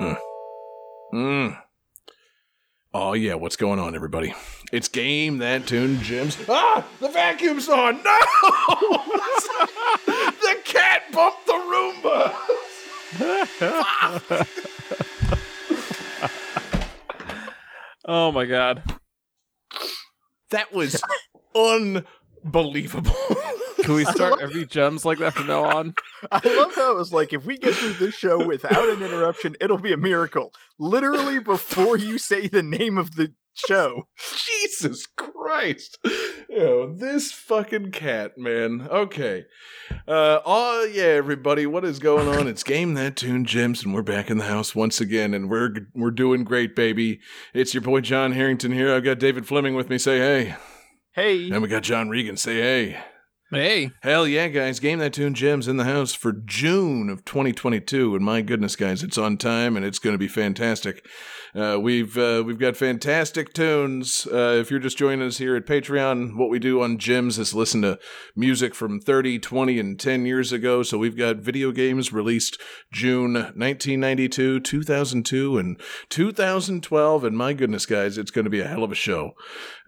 Mm. Oh yeah, what's going on, everybody? It's game that tune Gems. Ah, the vacuum's on. No, the cat bumped the Roomba. Oh my god. That was unbelievable. Can we start every gems like that from now on? I love how it was like, if we get through this show without an interruption, it'll be a miracle. Literally before you say the name of the show. Jesus Christ. You know, this fucking cat, man. Okay. Uh oh yeah, everybody, what is going on? It's Game That Tune Gems, and we're back in the house once again, and we're we're doing great, baby. It's your boy John Harrington here. I've got David Fleming with me. Say hey. Hey, And we got John Regan. Say hey. Hey. Hell yeah, guys. Game That Tune Gems in the house for June of 2022. And my goodness, guys, it's on time and it's going to be fantastic. Uh, we've uh, we've got fantastic tunes. Uh, if you're just joining us here at Patreon, what we do on Gems is listen to music from 30, 20, and 10 years ago. So we've got video games released June 1992, 2002, and 2012. And my goodness, guys, it's going to be a hell of a show.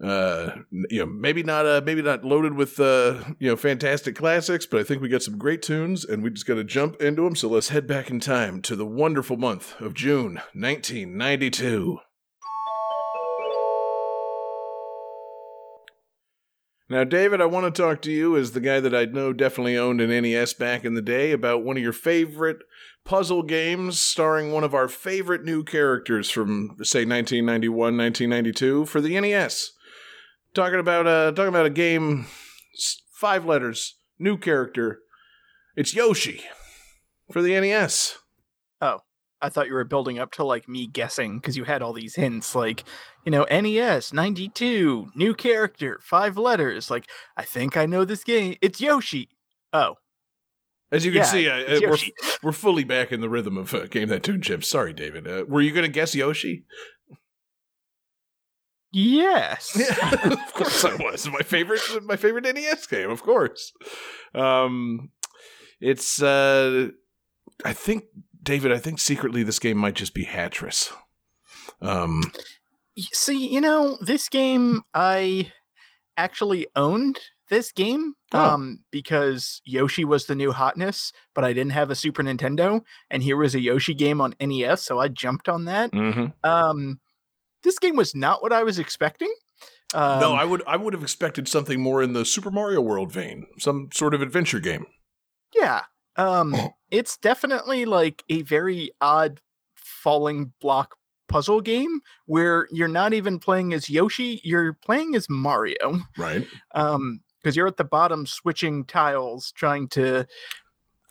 Uh, you know, maybe not uh, maybe not loaded with uh, you know fantastic classics, but I think we got some great tunes, and we just got to jump into them. So let's head back in time to the wonderful month of June 1992. Now, David, I want to talk to you as the guy that I know definitely owned an NES back in the day about one of your favorite puzzle games starring one of our favorite new characters from, say, 1991, 1992 for the NES. Talking about uh, talking about a game, five letters, new character. It's Yoshi for the NES. NES. I thought you were building up to like me guessing because you had all these hints, like, you know, NES 92, new character, five letters. Like, I think I know this game. It's Yoshi. Oh, As you can Yeah, see, uh, uh, we're, we're fully back in the rhythm of uh, Game That Tune Chip. Sorry, David. Uh, were you going to guess Yoshi? yes. Yeah, of course I was. My favorite, my favorite NES game, of course. Um, it's, uh, I think, David. I think secretly this game might just be Hatris. Um, See, you know, this game I actually owned this game Oh. um because Yoshi was the new hotness, but I didn't have a Super Nintendo and here was a Yoshi game on NES, so I jumped on that. mhm. Um this game was not what I was expecting. Um, no, I would, I would have expected something more in the Super Mario World vein, some sort of adventure game. yeah. Um it's definitely like a very odd falling block puzzle game where you're not even playing as Yoshi, you're playing as Mario. Right. um because you're at the bottom switching tiles trying to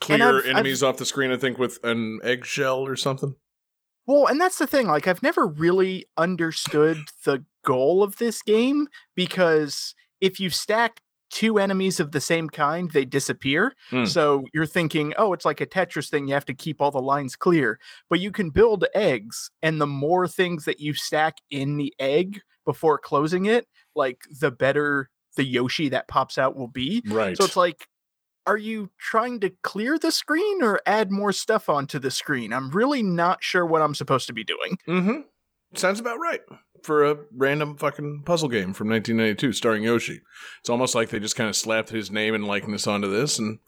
Clear I've- I've- enemies off the screen. I think with an eggshell or something. well and that's the thing like i've never really understood the goal of this game because if you stack two enemies of the same kind they disappear Hmm. so you're thinking oh it's like a tetris thing you have to keep all the lines clear but you can build eggs and the more things that you stack in the egg before closing it like the better the yoshi that pops out will be Right. So it's like, are you trying to clear the screen or add more stuff onto the screen? I'm really not sure what I'm supposed to be doing. Mm-hmm. Sounds about right for a random fucking puzzle game from 1992 starring Yoshi. It's almost like they just kind of slapped his name and likeness onto this, and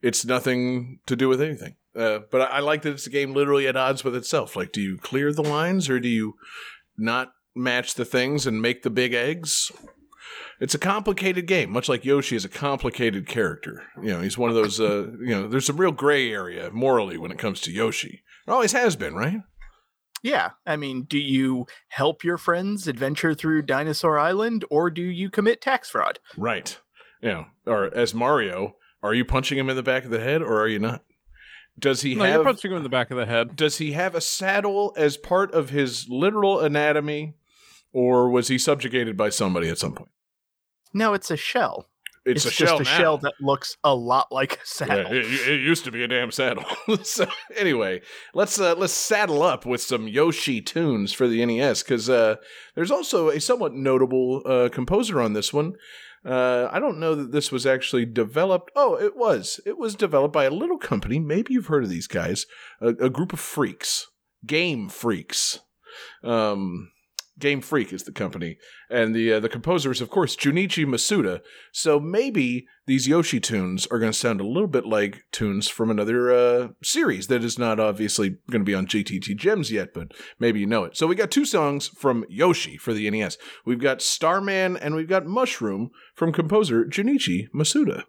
it's nothing to do with anything. Uh, but I, I like that it's a game literally at odds with itself. Like, do you clear the lines or do you not match the things and make the big eggs? It's a complicated game, much like Yoshi is a complicated character. You know, he's one of those. Uh, you know, there's some real gray area morally when it comes to Yoshi. It always has been, right? Yeah. I mean, do you help your friends adventure through Dinosaur Island or do you commit tax fraud? Right. Yeah. or as Mario, are you punching him in the back of the head or are you not? Does he No, you're have punching him in the back of the head. does he have a saddle as part of his literal anatomy or was he subjugated by somebody at some point? No, it's a shell. It's, It's, a just shell a now. shell that looks a lot like a Yeah, saddle. it, it used to be a damn saddle. so anyway, let's uh, let's saddle up with some Yoshi tunes for the NES because uh, there's also a somewhat notable uh, composer on this one. Uh, I don't know that this was actually developed. Oh, it was. It was developed by a little company. Maybe you've heard of these guys. A, a group of freaks. Game Freaks. Um, Game Freak is the company, and the uh, the composer is of course Junichi Masuda. So maybe these Yoshi tunes are going to sound a little bit like tunes from another uh, series that is not obviously going to be on GTT Gems yet, but maybe you know it. So we got two songs from Yoshi for the NES. We've got Starman and we've got Mushroom from composer Junichi Masuda.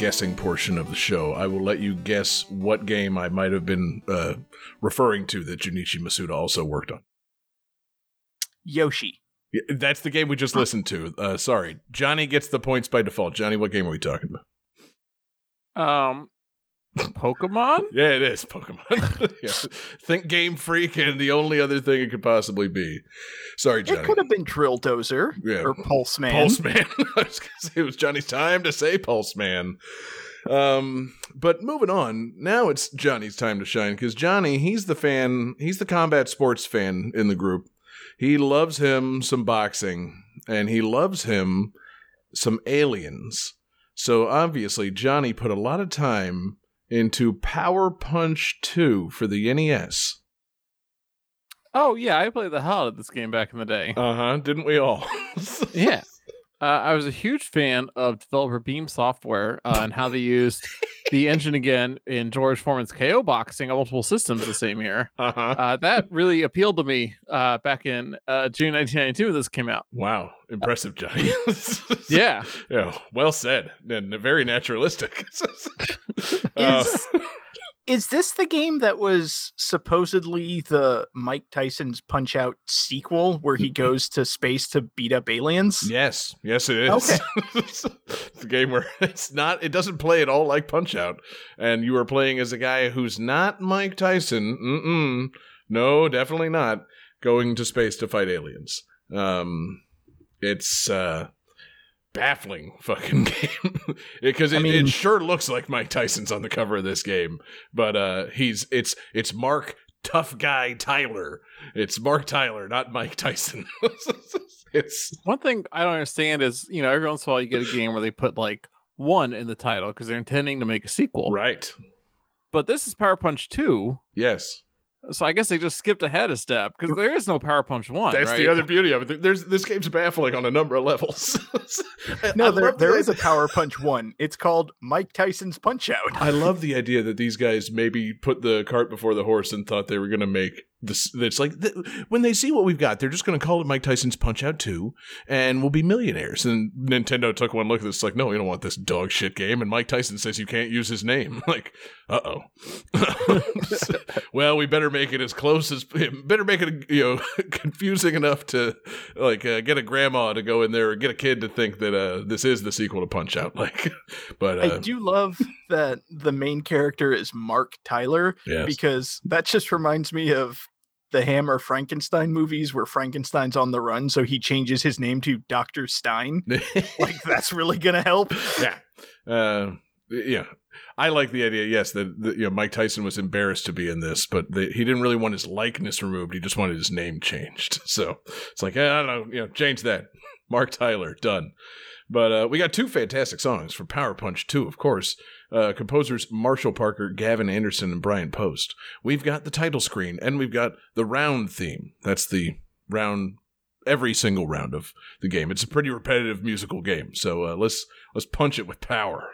Guessing portion of the show. I will let you guess what game I might have been uh, referring to that Junichi Masuda also worked on. Yoshi. Yeah, That's the game we just listened to. Uh, sorry. Johnny gets the points by default. Johnny, what game are we talking about? Um, Pokemon. Yeah, it is Pokemon. yeah. Think Game Freak and the only other thing it could possibly be. Sorry, Johnny. It could have been Drill Dozer Yeah. or Pulse Man. Pulse Man. I was gonna say it was Johnny's time to say Pulse Man. Um, but moving on, now it's Johnny's time to shine because Johnny, he's the fan, he's the combat sports fan in the group. He loves him some boxing, and he loves him some aliens. So obviously, Johnny put a lot of time into Power Punch 2 for the NES. Oh yeah, I played the hell out of this game back in the day. Uh huh, didn't we all? yeah. Uh, I was a huge fan of developer Beam Software uh, and how they used the engine again in George Foreman's KO boxing on multiple systems the same year. Uh huh. Uh, that really appealed to me uh, back in uh, June 1992 when this came out. Wow, impressive, Johnny. Yeah. Yeah, well said, and very naturalistic. Uh, Is, is this the game that was supposedly the Mike Tyson's Punch Out sequel where he goes to space to beat up aliens? yes, yes, it is. it's a game where it's not. It doesn't play at all like Punch Out, and you are playing as a guy who's not Mike Tyson. Mm-mm. No, definitely not going to space to fight aliens. Um, it's uh, baffling fucking game because I it, mean- it sure looks like Mike Tyson's on the cover of this game, but uh, he's it's it's Mark Tough Guy Tyler. It's Mark Tyler, not Mike Tyson. it's One thing I don't understand is, you know, every once in a while you get a game where they put like one in the title because they're intending to make a sequel. right. But this is Power Punch 2. Yes, So I guess they just skipped ahead a step because there is no Power Punch 1. that's right? the other beauty of it. There's this game's baffling on a number of levels. No, I there, love there the is a Power Punch 1. It's called Mike Tyson's Punch Out. I love the idea that these guys maybe put the cart before the horse and thought they were going to make this. It's like th- when they see what we've got, they're just going to call it Mike Tyson's Punch Out 2 and we'll be millionaires. And Nintendo took one look at this, like, no, we don't want this dog shit game. And Mike Tyson says you can't use his name. Like, uh oh. well, we better make it as close as, better make it, you know, confusing enough to, like, uh, get a grandma to go in there or get a kid to think that uh, this is the sequel to Punch Out. Like, but, uh, I do love that the main character is Mark Tyler yes. because that just reminds me of the Hammer Frankenstein movies where Frankenstein's on the run, so he changes his name to Dr. Stein. Like, that's really to help. yeah, uh, yeah. I like the idea. Yes, that that, you know Mike Tyson was embarrassed to be in this, but the, he didn't really want his likeness removed. He just wanted his name changed. So it's like I don't know, you know, change that. Mark Tyler, done. But uh, we got two fantastic songs for Power Punch 2, of course. Uh, composers Marshall Parker, Gavin Anderson, and Brian Post. We've got the title screen, and we've got the round theme. That's the round every single round of the game. It's a pretty repetitive musical game, so uh, let's let's punch it with power.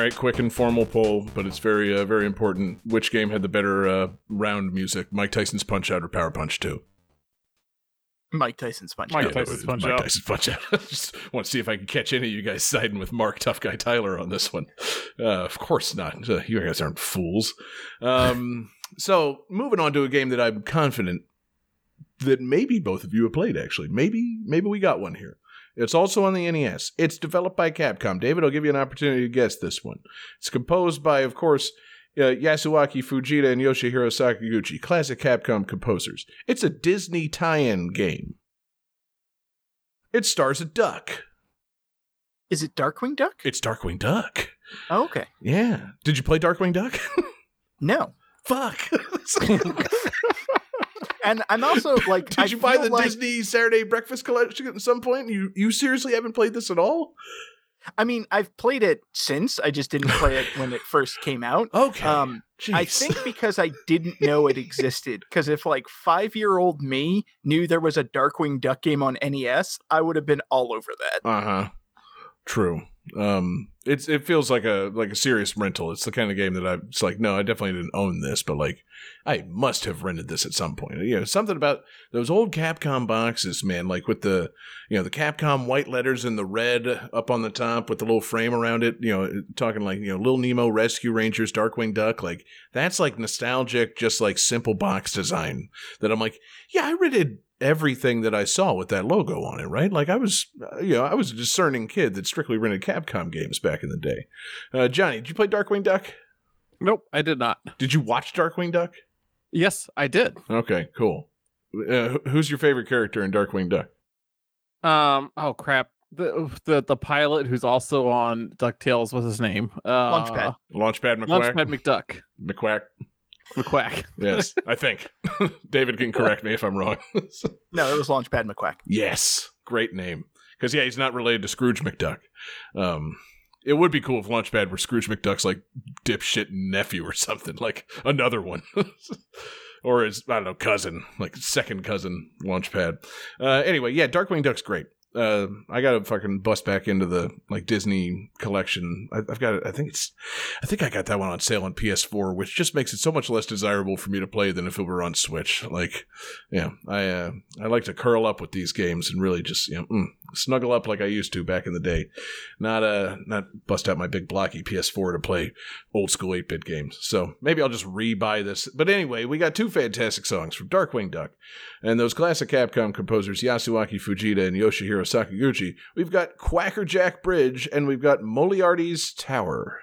Right, quick informal poll, but it's very, uh, very important. Which game had the better uh, round music? Mike Tyson's Punch Out or Power Punch Two? Mike Tyson's punch. Mike Out. Tyson's Punch Mike Out. Tyson's Punch Out. I just want to see if I can catch any of you guys siding with Mark Tough Guy Tyler on this one. Uh, of course not. Uh, you guys aren't fools. Um, so moving on to a game that I'm confident that maybe both of you have played. Actually, maybe maybe we got one here. It's also on the NES. It's developed by Capcom. David, I'll give you an opportunity to guess this one. It's composed by, of course, uh, Yasuaki Fujita and Yoshihiro Sakaguchi, classic Capcom composers. It's a Disney tie-in game. It stars a duck. Is it Darkwing Duck? It's Darkwing Duck. Oh, okay. Yeah. Did you play Darkwing Duck? No. Fuck. And I'm also like, I Did you buy the like- Disney Saturday Breakfast Collection at some point? You you seriously haven't played this at all? I mean, I've played it since. I just didn't play it when it first came out. Okay. Um, I think because I didn't know it existed. Because if like five year old me knew there was a Darkwing Duck game on NES, I would have been all over that. Uh huh. True. Um, it's it feels like a like a serious rental. It's the kind of game that I. It's like no, I definitely didn't own this, but like I must have rented this at some point. You know, something about those old Capcom boxes, man. Like with the you know the Capcom white letters and the red up on the top with the little frame around it. You know, talking like you know Little Nemo, Rescue Rangers, Darkwing Duck. Like that's like nostalgic, just like simple box design. That I'm like, yeah, I rented everything that I saw with that logo on it, right? Like I was, uh, you know, I was a discerning kid that strictly rented Capcom games back in the day. Uh, Johnny, did you play Darkwing Duck? Nope, I did not. Did you watch Darkwing Duck? Yes, I did. Okay, cool. Uh, who's your favorite character in Darkwing Duck? Um. Oh crap. The the the pilot who's also on Ducktales. What's his name? Uh, Launchpad. Launchpad McQuack. Launchpad McDuck. McQuack. McQuack. Yes, I think. David can correct me if I'm wrong. No, it was Launchpad McQuack. Yes, great name. Because yeah, he's not related to Scrooge McDuck. Um, it would be cool if Launchpad were Scrooge McDuck's like dipshit nephew or something, like another one, or his I don't know cousin, like second cousin Launchpad. Uh, anyway, yeah, Darkwing Duck's great. Uh, I gotta fucking bust back into the like Disney collection. I, I've got. I think it's, I think I got that one on sale on PS4, which just makes it so much less desirable for me to play than if it were on Switch. Like, yeah, I uh, I like to curl up with these games and really just you know mm, snuggle up like I used to back in the day, not uh not bust out my big blocky PS4 to play old school 8 bit games. So maybe I'll just re-buy this. But anyway, we got two fantastic songs from Darkwing Duck and those classic Capcom composers Yasuaki Fujita and Yoshihiro Sakaguchi. We've got Quackerjack Bridge and we've got Moliarty's Tower.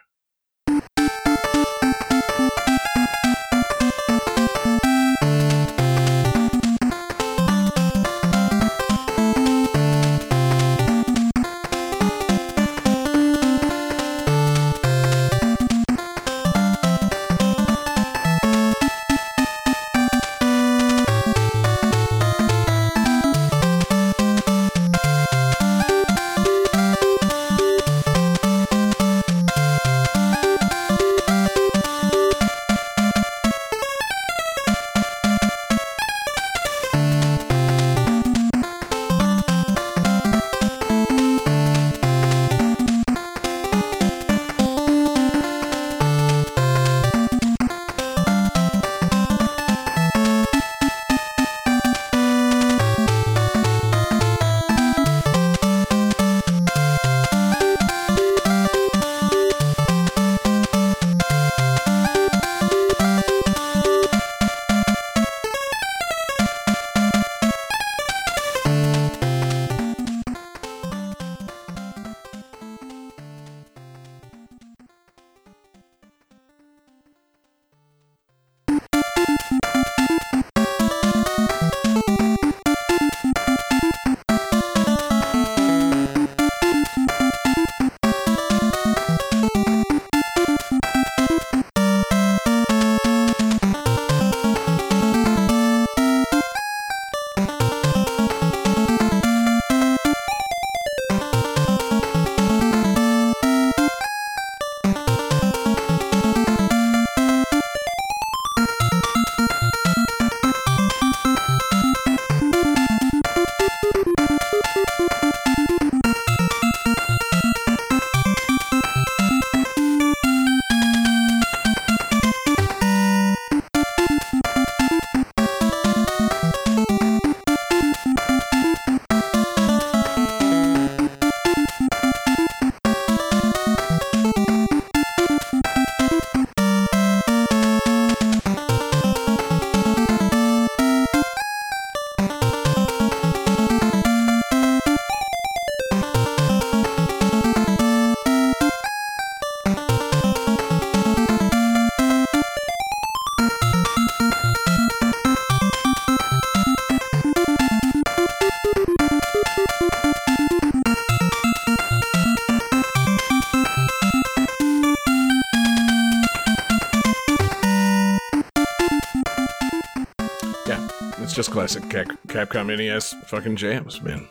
Capcom NES fucking jams, man.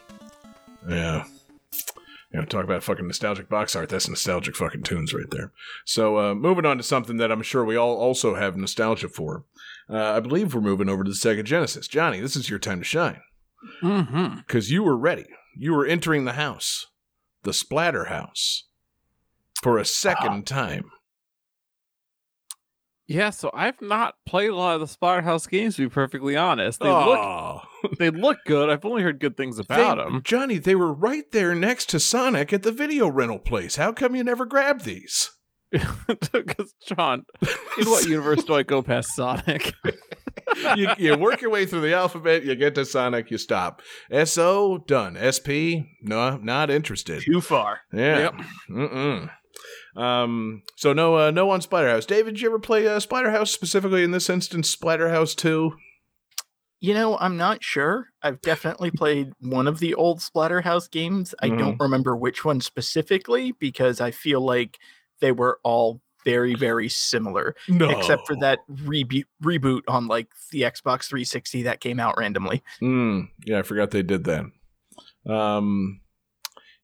Yeah. You know, talk about fucking nostalgic box art. That's nostalgic fucking tunes right there. So, uh, moving on to something that I'm sure we all also have nostalgia for. Uh, I believe we're moving over to the Sega Genesis. Johnny, this is your time to shine Mm-hmm. because you were ready. You were entering the house, the Splatter House, for a second time. Yeah, so I've not played a lot of the Splatterhouse games. To be perfectly honest, they look they look good. I've only heard good things about They- them. Johnny, they were right there next to Sonic at the video rental place. How come you never grabbed these? Because John, in what universe do I go past Sonic? you, you work your way through the alphabet, you get to Sonic, you stop. SO, done. SP, no, not interested. Too far. Yeah. Yep. Mm-mm. Um, so no, uh, no on Splatterhouse. David, did you ever play uh, Splatterhouse specifically in this instance, Splatterhouse 2? You know, I'm not sure. I've definitely played one of the old Splatterhouse games. I don't remember which one specifically because I feel like they were all very, very similar, No. except for that reboot reboot on like the Xbox 360 that came out randomly. Mm, yeah, I forgot they did that. Um,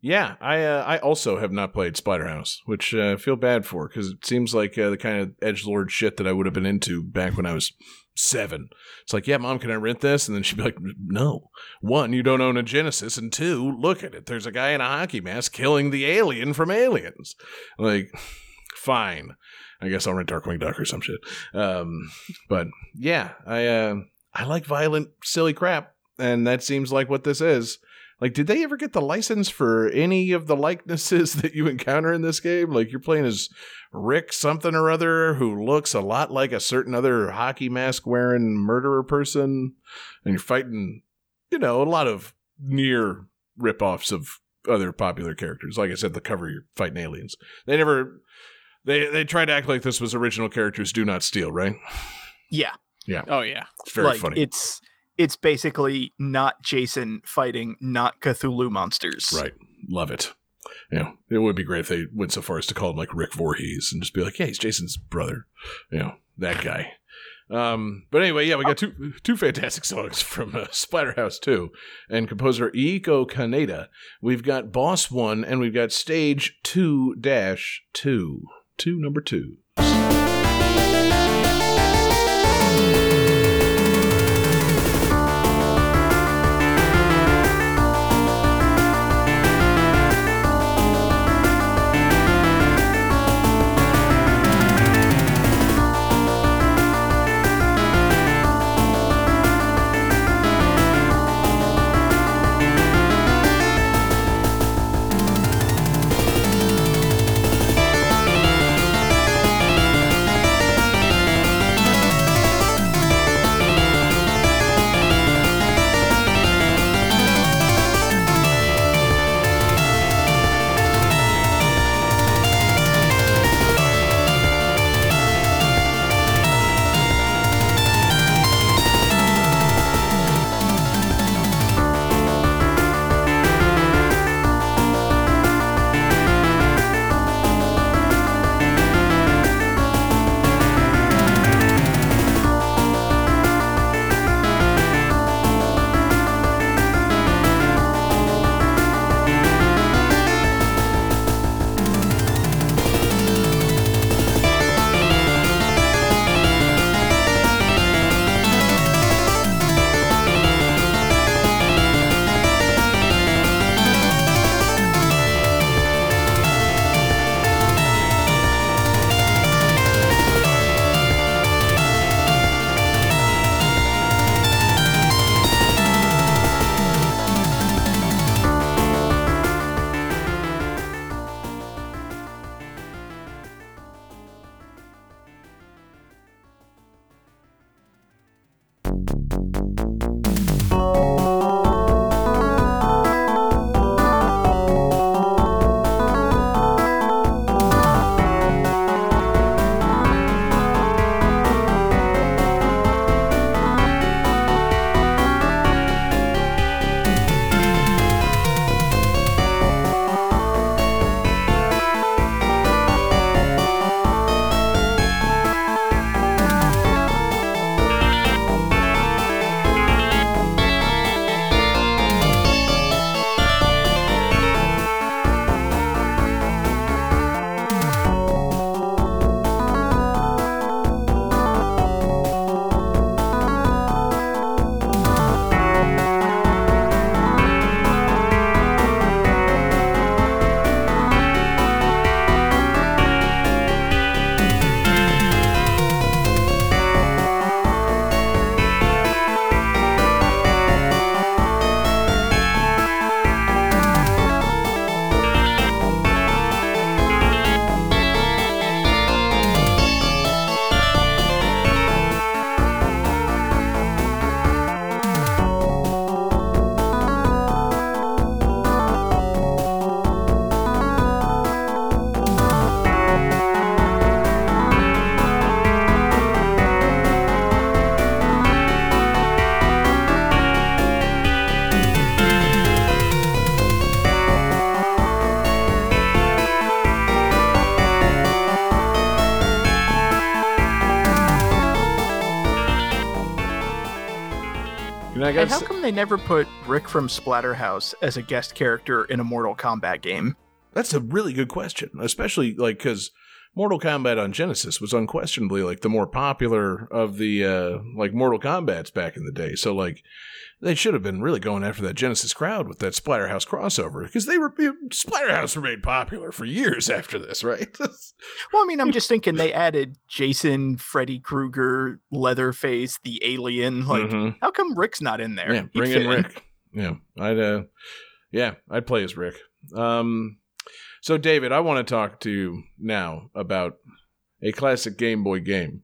yeah, I uh, I also have not played Splatterhouse, which uh, I feel bad for because it seems like uh, the kind of edge lord shit that I would have been into back when I was seven. It's like, yeah, mom, can I rent this? And then she'd be like, no. One, you don't own a Genesis, and two, look at it. There's a guy in a hockey mask killing the alien from Aliens. Like, fine. I guess I'll rent Darkwing Duck or some shit. Um, but yeah, I uh, I like violent, silly crap, and that seems like what this is. Like, did they ever get the license for any of the likenesses that you encounter in this game? Like, you're playing as Rick something or other who looks a lot like a certain other hockey mask wearing murderer person, and you're fighting, you know, a lot of near ripoffs of other popular characters. Like I said, the cover you're fighting aliens. They never they they tried to act like this was original characters do not steal, right? Yeah. Yeah, Oh yeah, It's very like funny. it's it's basically not Jason fighting not Cthulhu monsters. Right. Love it. Know, it would be great if they went so far as to call him like Rick Voorhees and just be like, yeah, he's Jason's brother. You know, that guy. Um, but anyway, yeah, we got two two fantastic songs from uh, Splatterhouse 2 and composer Eiko Kaneda. We've got Boss 1 and we've got Stage 2 dash 2. 2 number 2. You know, I And how come they never put Rick from Splatterhouse as a guest character in a Mortal Kombat game? That's a really good question, especially like because Mortal Kombat on Genesis was unquestionably like the more popular of the uh like Mortal Kombat's back in the day. So like they should have been really going after that Genesis crowd with that Splatterhouse crossover because they were Splatterhouse remained popular for years after this, right? Well, I mean, I'm just thinking they added Jason, Freddy Krueger, Leatherface, the alien. Like, Mhm. how come Rick's not in there? Yeah, bring in Rick. Yeah, I'd uh, yeah, I'd play as Rick. Um, so David, I want to talk to you now about a classic Game Boy game,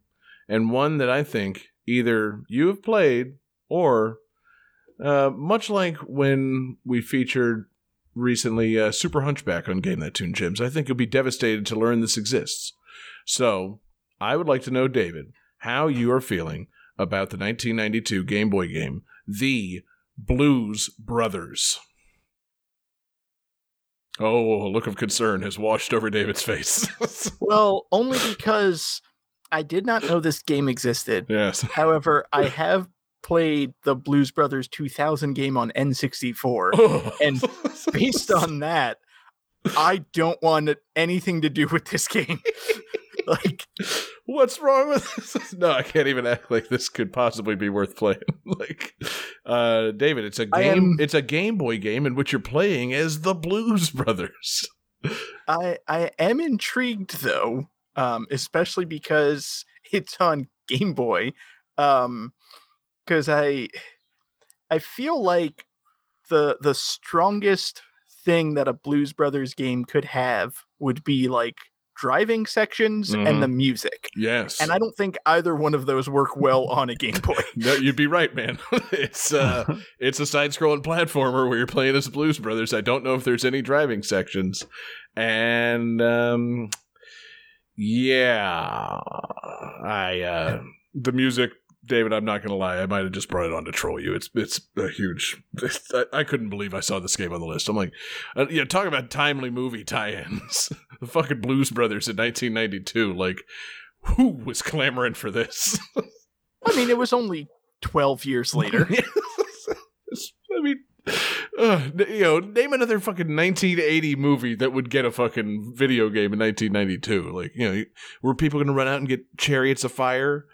and one that I think either you have played or, uh, much like when we featured recently uh, Super Hunchback on Game That Tune Gems, I think you'll be devastated to learn this exists. So I would like to know, David, how you are feeling about the 1992 Game Boy game, The Blues Brothers. Oh, a look of concern has washed over David's face. Well, only because I did not know this game existed. yes. However, I have played the Blues Brothers 2000 game on N64. Oh. And Based on that, I don't want anything to do with this game. like, What's wrong with this? No, I can't even act like this could possibly be worth playing. like, uh, David, it's a game. am- It's a Game Boy game in which you're playing as the Blues Brothers. I I am intrigued though, um, especially because it's on Game Boy. Um, because I I feel like the the strongest thing that a Blues Brothers game could have would be like driving sections and the music. Yes, And I don't think either one of those work well on a Game Boy. no, you'd be right, man. it's uh, it's a side-scrolling platformer where you're playing as the Blues Brothers. I don't know if there's any driving sections, and um, yeah, I uh, the music, David. I'm not gonna lie, I might have just brought it on to troll you. It's it's a huge. I, I couldn't believe I saw this game on the list. I'm like, uh, yeah, talk about timely movie tie-ins. the fucking Blues Brothers in 1992. Like, who was clamoring for this? I mean, it was only 12 years later. I mean, uh, you know, name another fucking 1980 movie that would get a fucking video game in 1992. Like, you know, were people going to run out and get Chariots of Fire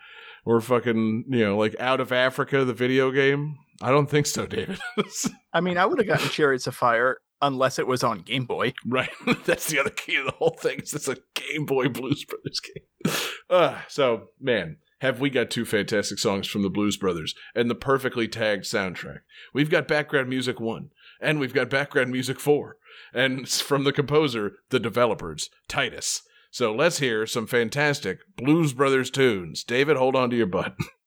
or fucking, you know, like Out of Africa, the video game? I don't think so, David. I mean, I would have gotten Chariots of Fire unless it was on Game Boy. right. That's the other key to the whole thing. Is it's a Game Boy Blues Brothers game. Uh, so, man, have we got two fantastic songs from the Blues Brothers and the perfectly tagged soundtrack. We've got background music one, and we've got background music four, and it's from the composer, the developers, Titus. So let's hear some fantastic Blues Brothers tunes. David, hold on to your butt.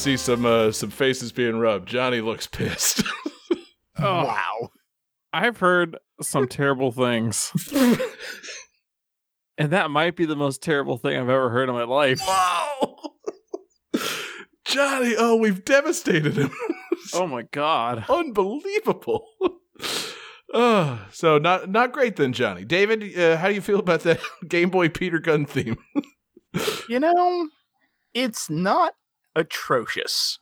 see some uh, some faces being rubbed. Johnny looks pissed. Oh, Wow. I've heard some terrible things, and that might be the most terrible thing I've ever heard in my life. wow. Johnny, oh, we've devastated him. Oh my god. Unbelievable. Uh, so not not great then, Johnny. David, uh, how do you feel about that Game Boy Peter Gunn theme? You know, it's not atrocious.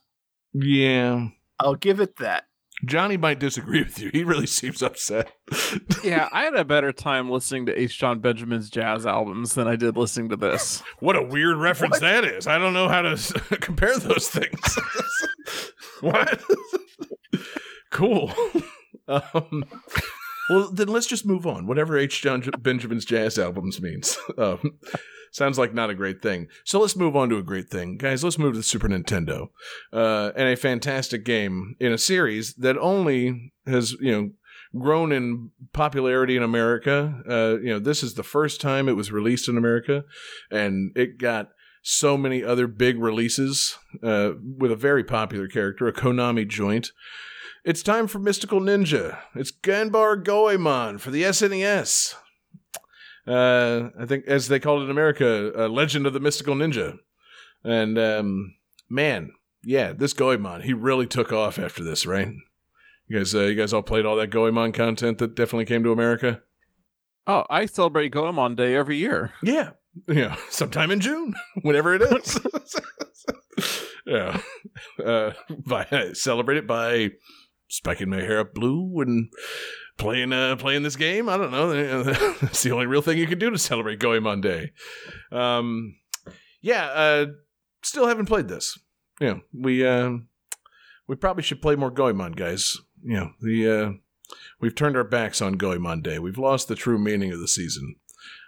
Yeah. I'll give it that. Johnny might disagree with you. He really seems upset. Yeah, I had a better time listening to H. Jon Benjamin's jazz albums than I did listening to this. What a weird reference that is. I don't know how to compare those things. what? cool. Um, well, then let's just move on. Whatever H. Jon J- Benjamin's jazz albums means. Um, sounds like not a great thing. So let's move on to a great thing. Guys, let's move to the Super Nintendo. Uh, and a fantastic game in a series that only has, you know, grown in popularity in America. Uh, you know, this is the first time it was released in America, and it got so many other big releases uh, with a very popular character, a Konami joint. It's time for Mystical Ninja. It's Ganbare Goemon for the SNES. Uh, I think, as they call it in America, uh, Legend of the Mystical Ninja. And um, man, yeah, this Goemon, he really took off after this, right? You guys, uh, you guys all played all that Goemon content that definitely came to America. Oh, I celebrate Goemon Day every year. Yeah, yeah, sometime in June, whenever it is. yeah, uh, by celebrate it by spiking my hair up blue and playing uh playing this game. I don't know. That's the only real thing you can do to celebrate Goemon Day. Um, yeah, uh, still haven't played this. Yeah, we uh, we probably should play more Goemon, guys. You know, the uh, we've turned our backs on Goemon Day. We've lost the true meaning of the season.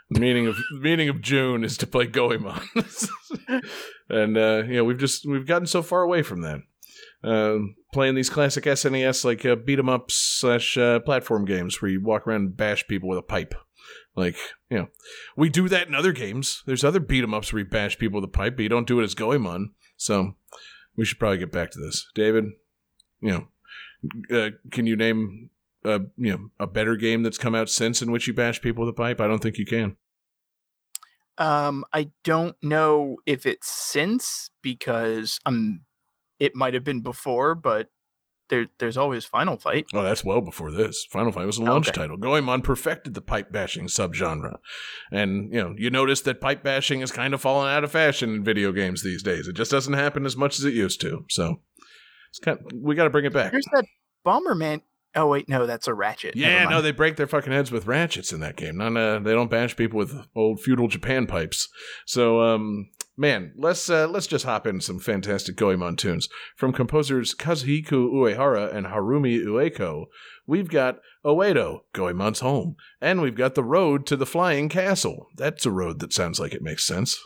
The meaning of the meaning of June is to play Goemon, and uh, you know we've just we've gotten so far away from that. Uh, playing these classic SNES like uh, beat 'em up slash uh, platform games where you walk around and bash people with a pipe. Like you know, we do that in other games. There's other beat 'em ups where you bash people with a pipe, but you don't do it as Goemon. So we should probably get back to this, David. You know, uh, can you name a you know a better game that's come out since in which you bash people with a pipe? I don't think you can. Um, I don't know if it's since because um, it might have been before, but there there's always Final Fight. Oh, that's well before this. Final Fight was a launch Okay. title. Goemon perfected the pipe bashing subgenre, and you know you notice that pipe bashing has kind of fallen out of fashion in video games these days. It just doesn't happen as much as it used to. So it's kind we got to bring it back. There's that Bomberman. Oh wait, no, that's a Ratchet. Yeah, no, they break their fucking heads with ratchets in that game. Not, uh, they don't bash people with old feudal Japan pipes. So, um, man, let's uh, let's just hop in some fantastic Goemon tunes from composers Kazuhiko Uehara and Harumi Ueko. We've got Oedo, Goemon's home, and we've got the road to the flying castle. That's a road that sounds like it makes sense.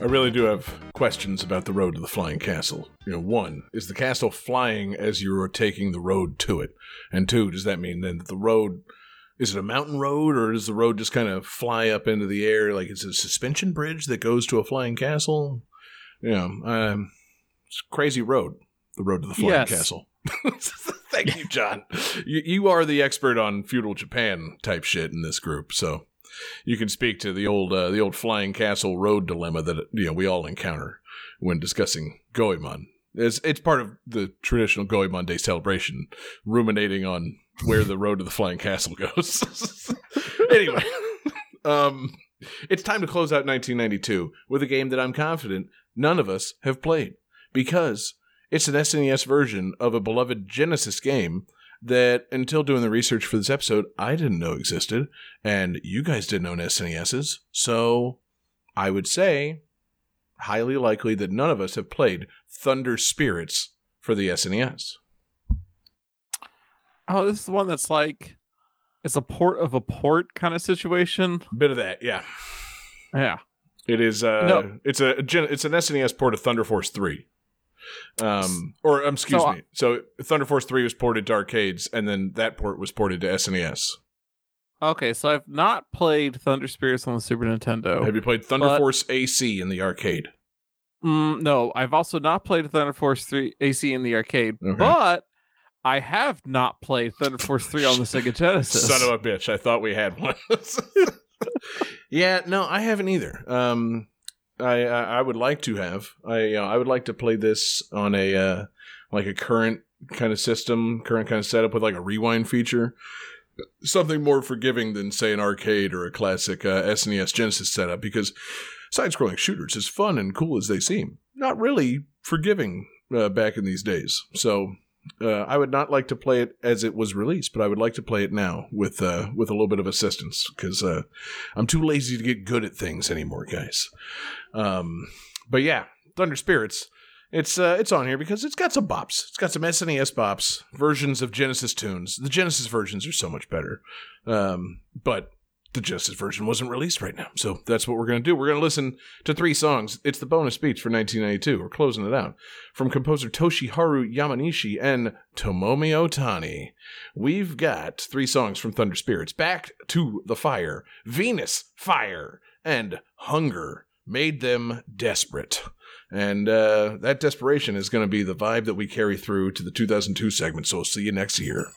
I really do have questions about the road to the flying castle. You know, one, is the castle flying as you are taking the road to it? And two, does that mean then that the road is it a mountain road or does the road just kind of fly up into the air like it's a suspension bridge that goes to a flying castle? Yeah, um, it's a crazy road, the road to the flying Yes. castle. Thank you, John. You, you are the expert on feudal Japan type shit in this group, so you can speak to the old uh, the old flying castle road dilemma that you know we all encounter when discussing Goemon. It's it's part of the traditional Goemon Day celebration, ruminating on where the road to the flying castle goes. anyway, um, it's time to close out 1992 with a game that I'm confident none of us have played because it's an SNES version of a beloved Genesis game that until doing the research for this episode, I didn't know existed, and you guys didn't own SNESs. So I would say highly likely that none of us have played Thunder Spirits for the SNES. Oh, this is the one that's like it's a port of a port kind of situation. Bit of that, yeah. Yeah. It is. Uh, No. It's a it's an SNES port of Thunder Force three. Um, or um, excuse So, me. So Thunder Force three was ported to arcades, and then that port was ported to SNES. Okay, so I've not played Thunder Spirits on the Super Nintendo. Have you played Thunder But- Force AC in the arcade? Mm, no, I've also not played Thunder Force 3 AC in the arcade, Okay. but I have not played Thunder Force 3 on the Sega Genesis. Son of a bitch! I thought we had one. yeah, no, I haven't either. Um, I I, would like to have. I I would like to play this on a uh, like a current kind of system, current kind of setup with like a rewind feature. Something more forgiving than say an arcade or a classic uh, SNES Genesis setup, because side-scrolling shooters, as fun and cool as they seem, not really forgiving uh, back in these days. So uh, I would not like to play it as it was released, but I would like to play it now with uh, with a little bit of assistance because uh, I'm too lazy to get good at things anymore, guys. Um, but yeah, Thunder Spirits. It's uh, it's on here because it's got some bops. It's got some SNES bops, versions of Genesis tunes. The Genesis versions are so much better, um, but the Justice version wasn't released right now, so that's what we're gonna do. We're gonna listen to three songs. It's the bonus speech for 1992. We're closing it out from composer Toshiharu Yamanishi and Tomomi Otani. We've got three songs from Thunder Spirits Back to the Fire, Venus Fire, and Hunger made them desperate. And uh, that desperation is going to be the vibe that we carry through to the 2002 segment. So see you next year.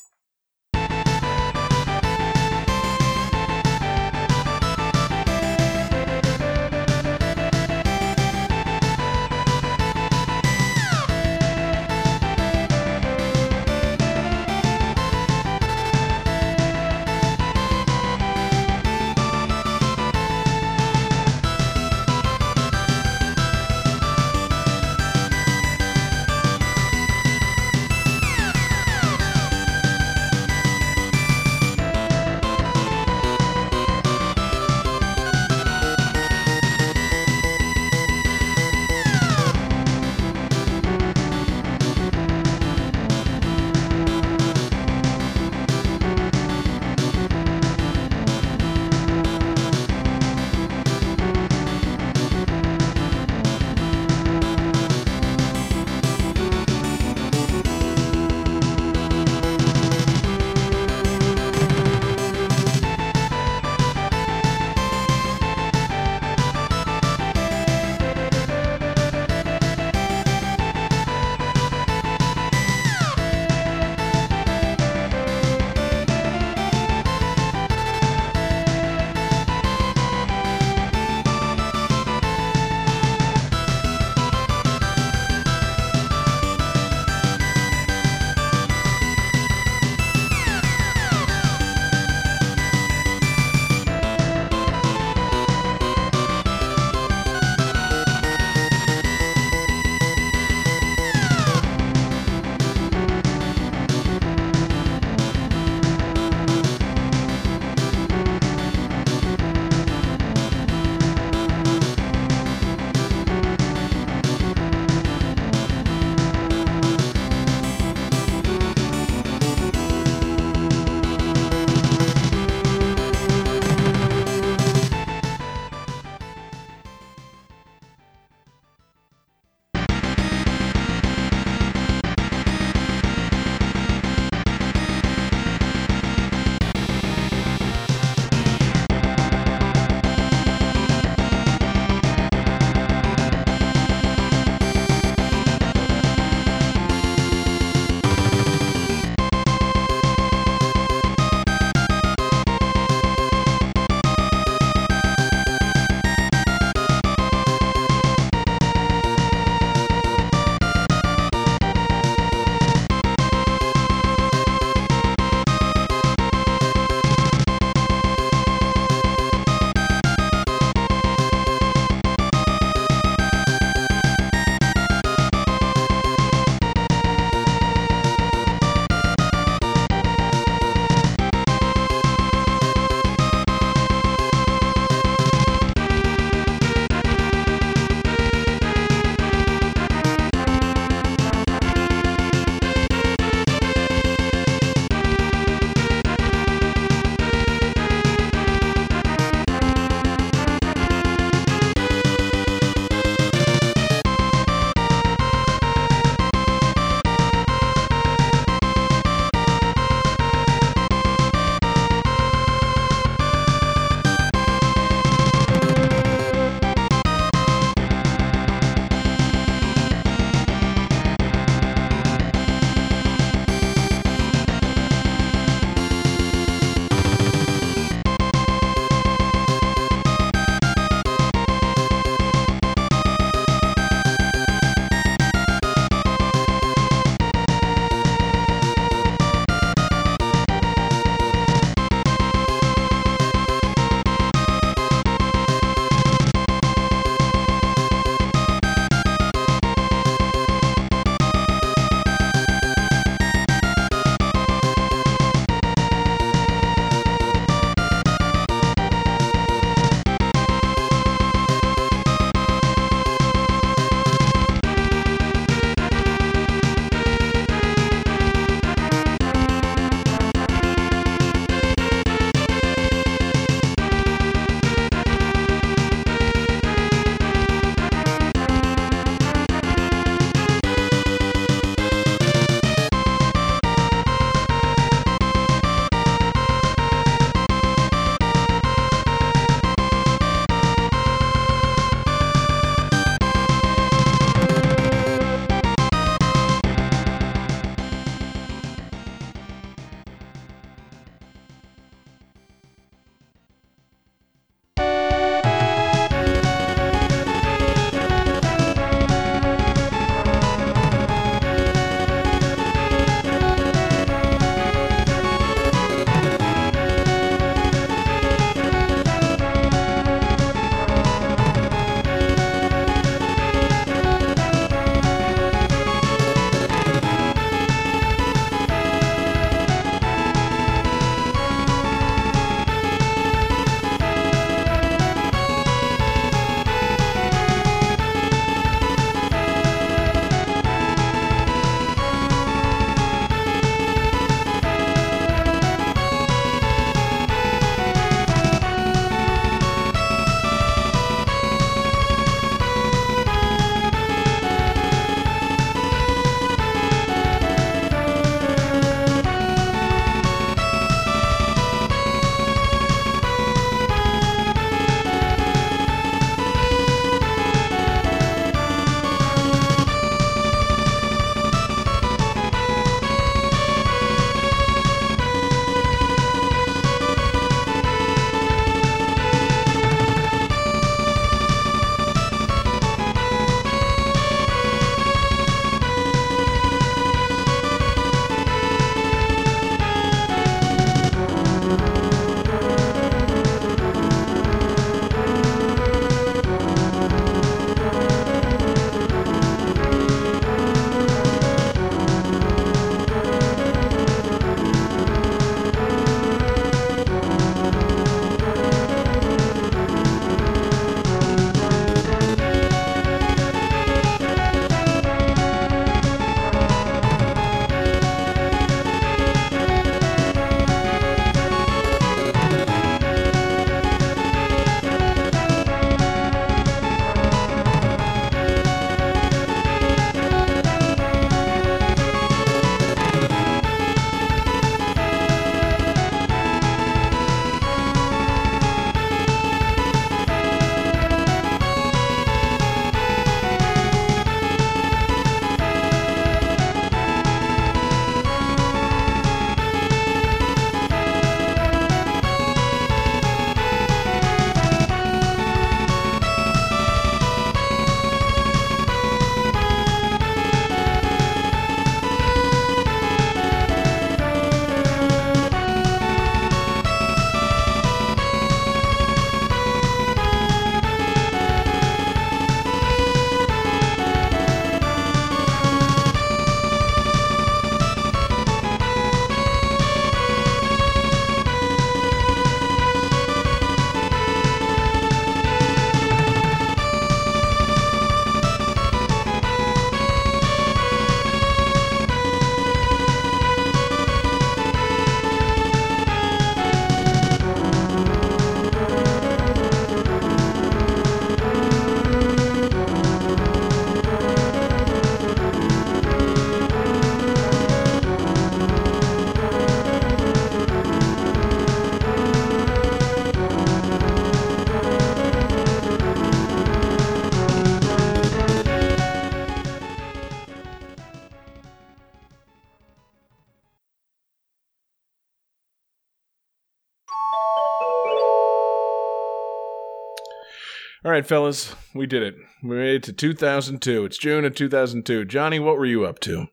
Right, fellas, we did it. We made it to 2002. It's June of 2002. Johnny, what were you up to?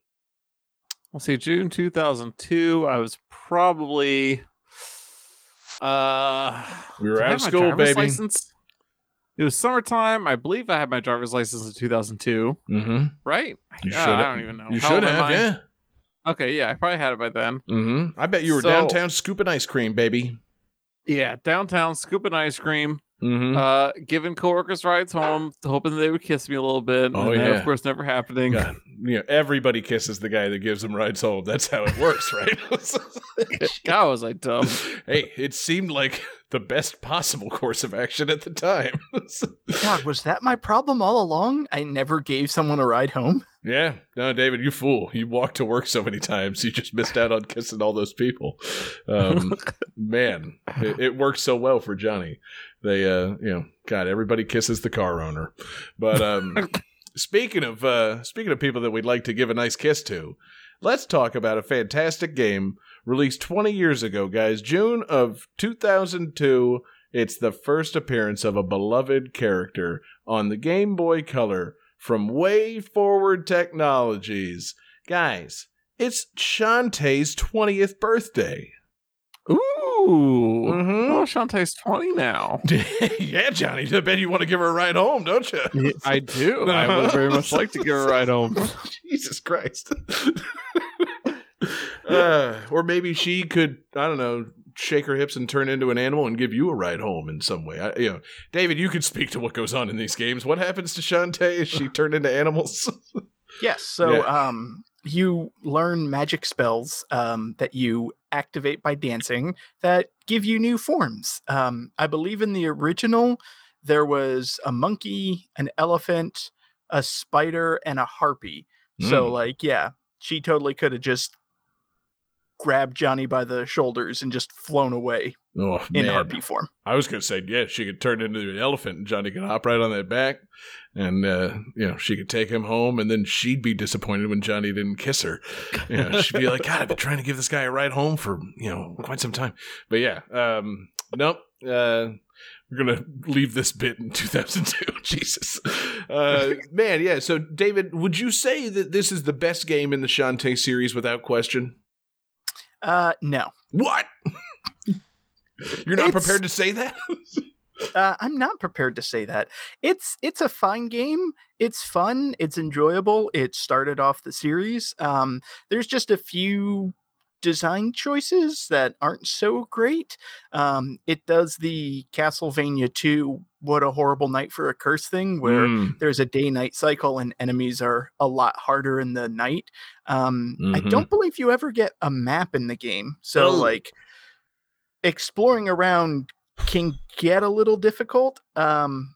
Let's see, June 2002. I was probably. Uh, We were out of school, baby. License? It was summertime. I believe I had my driver's license in 2002, Mm-hmm. right? You Uh. I don't even know. You How should have, yeah. Okay, yeah, I probably had it by then. Mm-hmm. I bet you were So- downtown scooping ice cream, baby. Yeah, downtown scooping ice cream, Mm-hmm. uh, giving coworkers rides home, hoping they would kiss me a little bit. Oh, and then, yeah. of course, never happening. God, you know, everybody kisses the guy that gives them rides home. That's how it works, right? God, was I dumb. hey, it seemed like the best possible course of action at the time. God, was that my problem all along? I never gave someone a ride home. yeah, no, David, you fool! You walked to work so many times, you just missed out on kissing all those people. Um, man, it, it worked so well for Johnny. They, uh, you know, God, everybody kisses the car owner. But um, speaking of uh, speaking of people that we'd like to give a nice kiss to, let's talk about a fantastic game released 20 years ago, guys. June of 2002. It's the first appearance of a beloved character on the Game Boy Color from WayForward Technologies. Guys, it's Shantae's 20th birthday. Ooh. Mhm. Oh, Shantae's 20 now. yeah, Johnny, I bet you want to give her a ride home, don't you? I do. I would very much like to give her a ride home. Jesus Christ. uh, or maybe she could, I don't know, shake her hips and turn into an animal and give you a ride home in some way. I, you know, David, you could speak to what goes on in these games. What happens to Shantae? Is she turned into animals? Yes. So Yeah. um you learn magic spells um that you activate by dancing that give you new forms. Um I believe in the original there was a monkey, an elephant, a spider and a harpy. So Mm. like yeah, she totally could have just grabbed Johnny by the shoulders and just flown away oh, in man. harpy form. I was going to say, yeah, she could turn into an elephant and Johnny could hop right on that back. And, uh, you know, she could take him home and then she'd be disappointed when Johnny didn't kiss her. You know, she'd be like, God, I've been trying to give this guy a ride home for, you know, quite some time. But yeah, um, nope. Uh, we're going to leave this bit in 2002. Jesus. Uh, man, yeah. So, David, would you say that this is the best game in the Shantae series without question? Uh no. What? You're not It's- prepared to say that? Uh, I'm not prepared to say that. It's it's a fine game. It's fun. It's enjoyable. It started off the series. Um, there's just a few design choices that aren't so great. Um, it does the Castlevania 2 what a horrible night for a curse thing where Mm. there's a day night cycle and enemies are a lot harder in the night. Um, I Mhm. don't believe you ever get a map in the game. So, Oh. like, exploring around can get a little difficult. Um,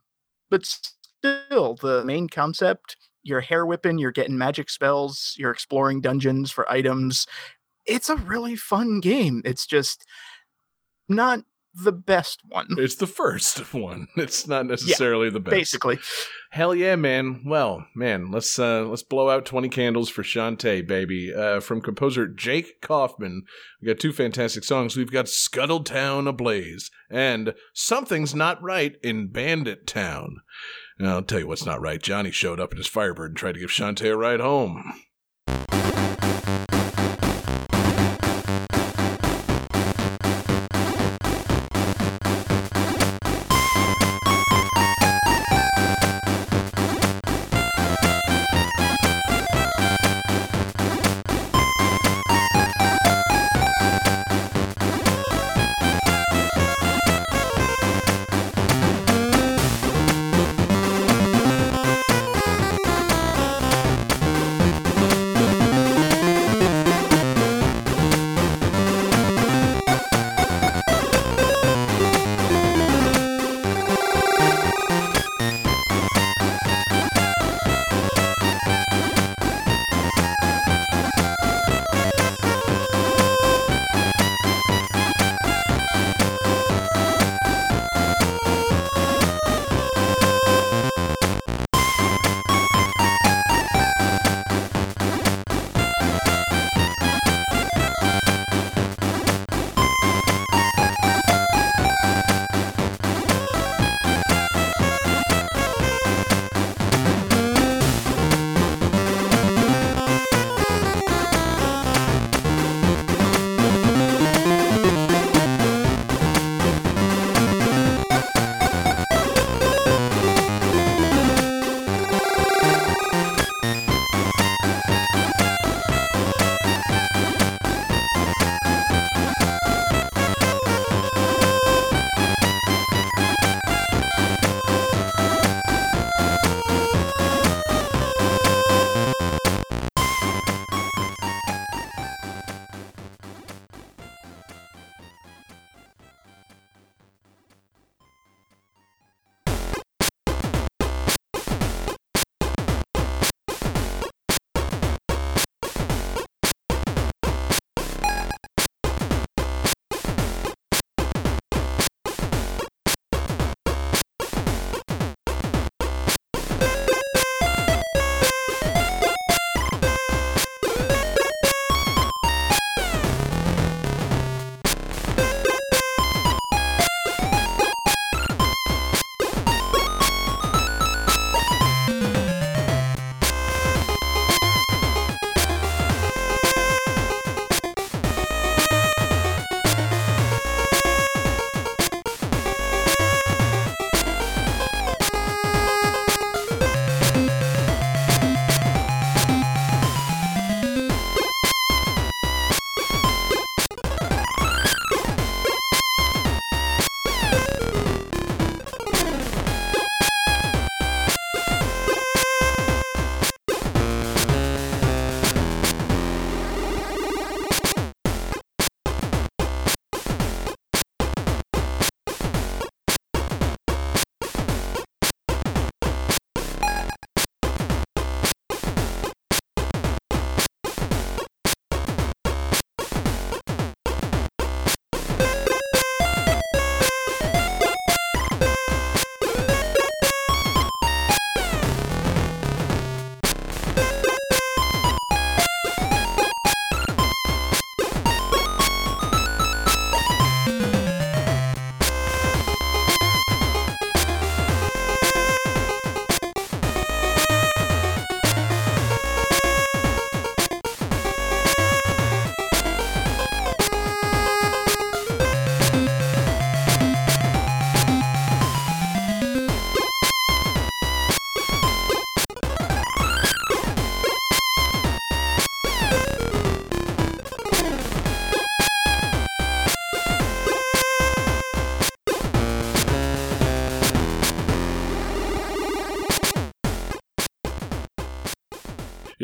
but still, the main concept you're hair whipping, you're getting magic spells, you're exploring dungeons for items. It's a really fun game. It's just not the best one, It's the first one. It's not necessarily the best. basically. Hell yeah, man. Well, man, let's uh let's blow out 20 candles for Shantae, baby. Uh from composer Jake Kaufman. We got two fantastic songs. We've got Scuttled Town Ablaze and Something's Not Right in Bandit Town. Now, I'll tell you what's not right. Johnny showed up in his Firebird and tried to give Shantae a ride home.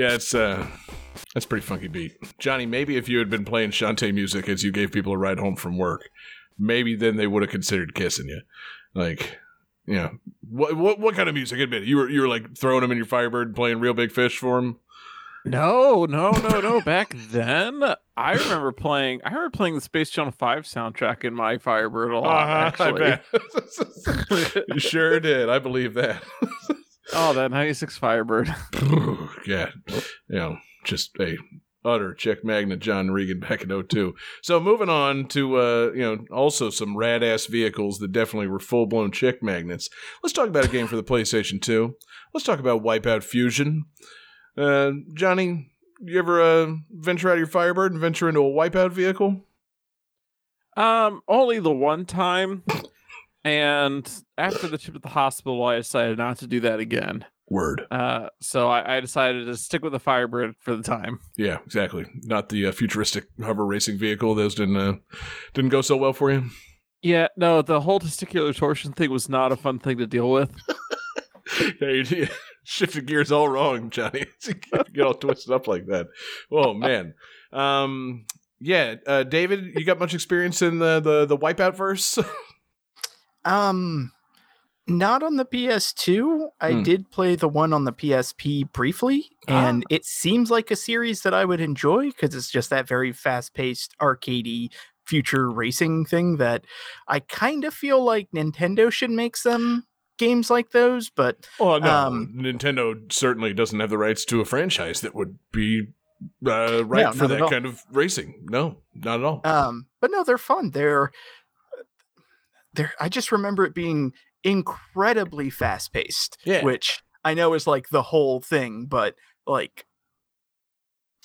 Yeah, it's uh that's a pretty funky beat. Johnny, maybe if you had been playing Shantae music as you gave people a ride home from work, maybe then they would have considered kissing you. Like, you know, what what what kind of music? Admit it. You were you were like throwing them in your Firebird, and playing Reel Big Fish for them. No, no, no, no. Back then, I remember playing. I remember playing the Space Channel Five soundtrack in my Firebird a lot. Uh-huh, actually, you sure did. I believe that. oh, that '96 Firebird. yeah, you know, just a utter check magnet John Regan back in 02. So moving on to uh, you know, also some rad ass vehicles that definitely were full blown check magnets. Let's talk about a game for the PlayStation 2. Let's talk about Wipeout Fusion. Uh, Johnny, you ever uh, venture out of your Firebird and venture into a Wipeout vehicle? Um, only the one time. And after the trip at the hospital, I decided not to do that again. Word. Uh, so I, I decided to stick with the Firebird for the time. Yeah, exactly. Not the uh, futuristic hover racing vehicle. Those didn't uh, didn't go so well for you. Yeah, no, the whole testicular torsion thing was not a fun thing to deal with. hey, you shifted gears all wrong, Johnny. get all twisted up like that. Oh man. Um, yeah, uh, David, you got much experience in the the, the Wipeout verse? Um, not on the PS2. I Hmm. did play the one on the PSP briefly, and it seems like a series that I would enjoy because it's just that very fast-paced, arcadey future racing thing that I kind of feel like Nintendo should make some games like those. But Oh no, Um, Nintendo certainly doesn't have the rights to a franchise that would be uh, right No, for that kind of racing. No, not at all. um, but no, they're fun. They're they're. I just remember it being incredibly fast-paced. Yeah. which I know is like the whole thing, but like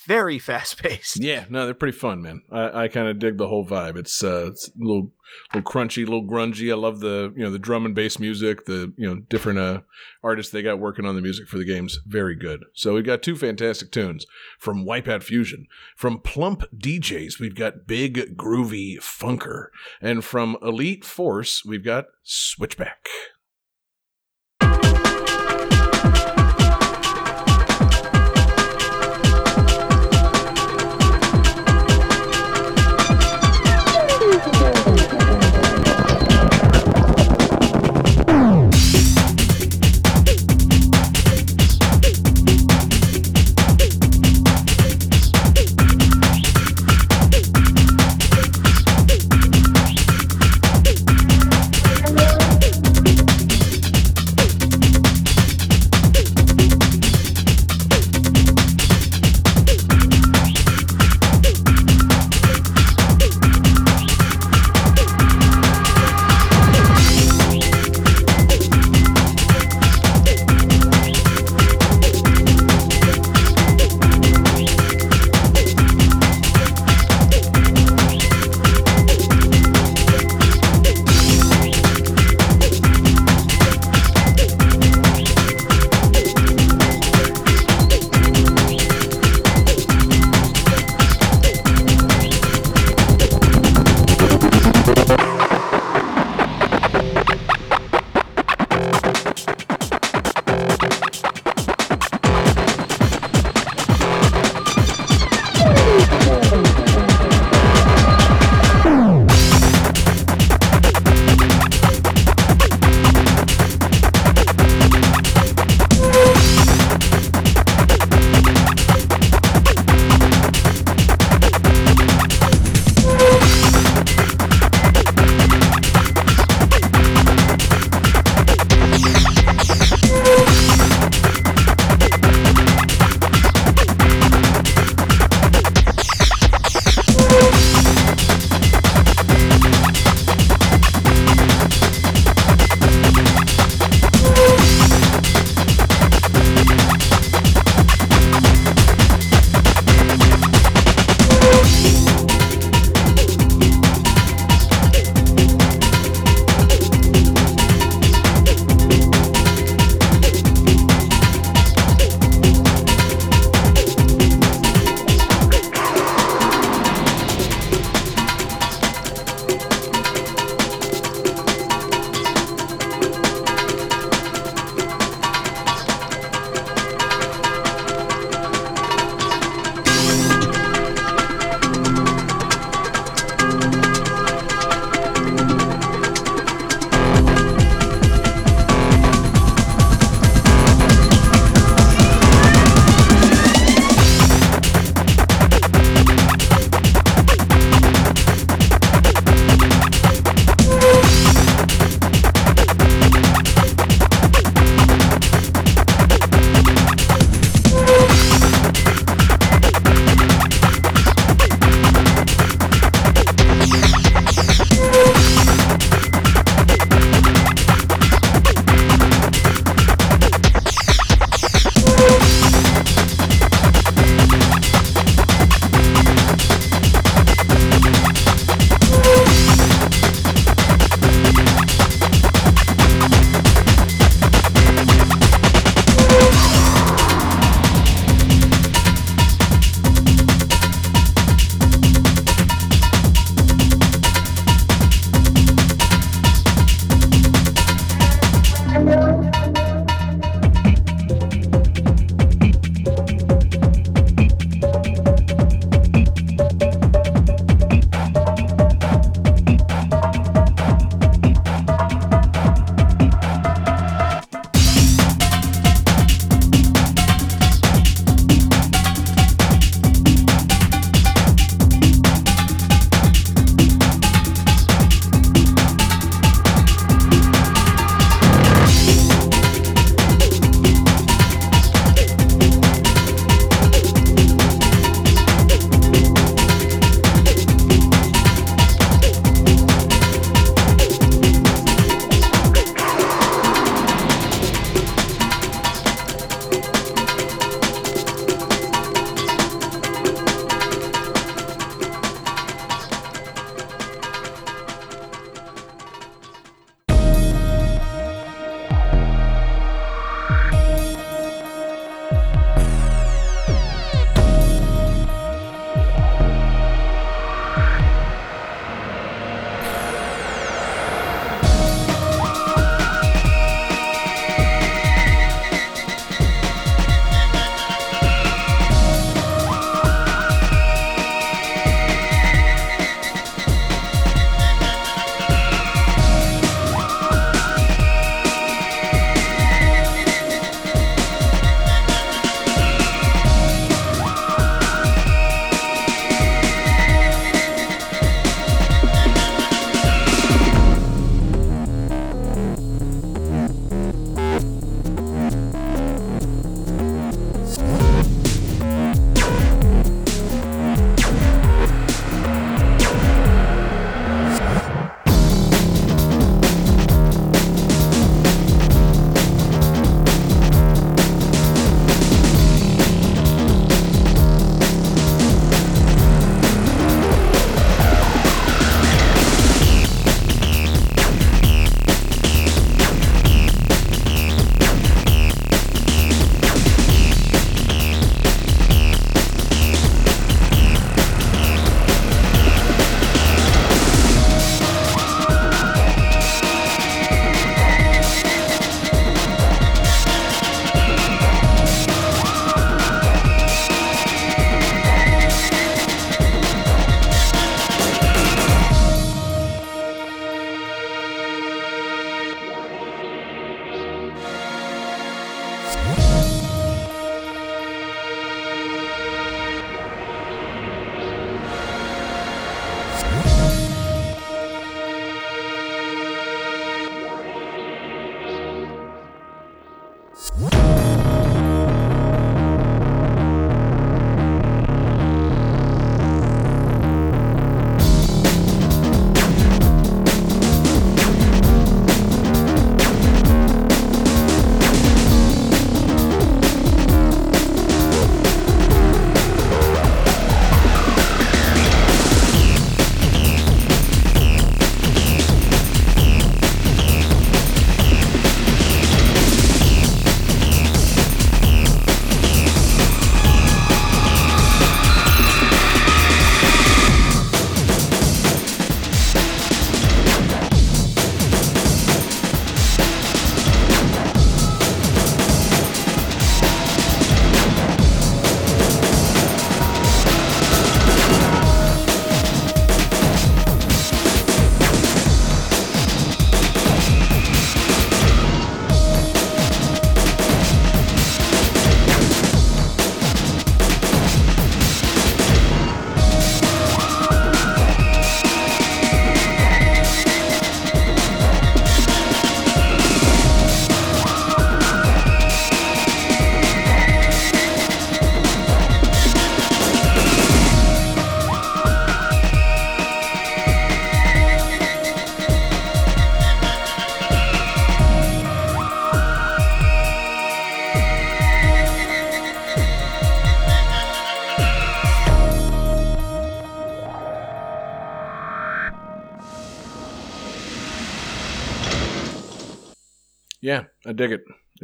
very fast paced. Yeah, no, they're pretty fun, man. I, I kind of dig the whole vibe. It's uh, it's a little, little crunchy, a little grungy. I love the you know the drum and bass music. The you know different uh artists they got working on the music for the games. Very good. So we've got two fantastic tunes from Wipeout Fusion. From Plump DJs, we've got Big Groovy Funker, and from Elite Force, we've got Switchback.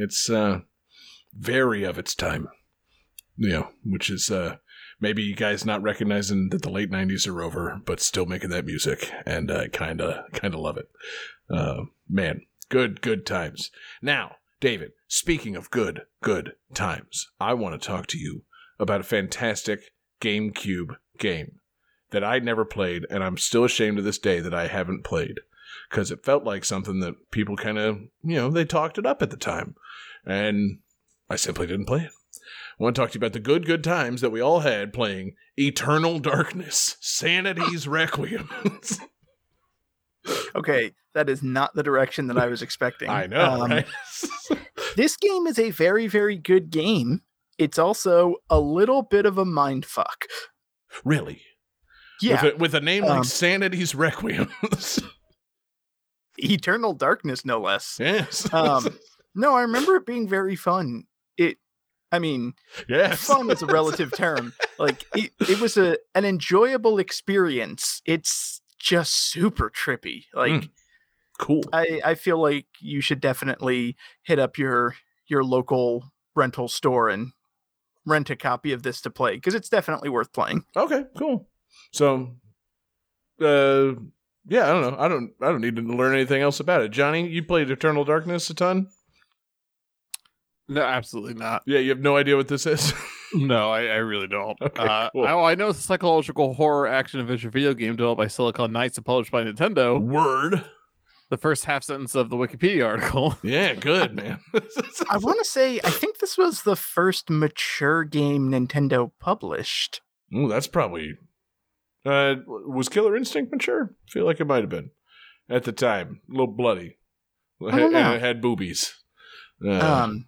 It's uh, very of its time. You know, which is uh, maybe you guys not recognizing that the late '90s are over, but still making that music, and I kind of kind of love it. Uh, man, good good times. Now, David, speaking of good good times, I want to talk to you about a fantastic GameCube game that I never played, and I'm still ashamed to this day that I haven't played because it felt like something that people kind of, you know, they talked it up at the time. And I simply didn't play it. I want to talk to you about the good, good times that we all had playing Eternal Darkness, Sanity's Requiem. Okay, that is not the direction that I was expecting. I know, Um, right? This game is a very, very good game. It's also a little bit of a mind fuck. really? Yeah, With a, with a name like Um, Sanity's Requiem. Eternal Darkness, no less. yes. Um, no, I remember it being very fun. It, I mean, yes. fun is a relative term. Like it, it was a an enjoyable experience. It's just super trippy. Like Mm. Cool. I, I feel like you should definitely hit up your your local rental store and rent a copy of this to play because it's definitely worth playing. Okay, cool. So, uh, yeah, I don't know. I don't. I don't need to learn anything else about it. Johnny, you played Eternal Darkness a ton. No, absolutely not. Yeah, you have no idea what this is. No, I, I really don't. Okay, uh, cool. I, I know it's a psychological horror action adventure video game developed by Silicon Knights and published by Nintendo. Word. The first half sentence of the Wikipedia article. Yeah, good man. I want to say I think this was the first mature game Nintendo published. Ooh, that's probably. Uh, was Killer Instinct mature? I feel like it might have been at the time. A little bloody. I don't know. And it had boobies. Uh, Um,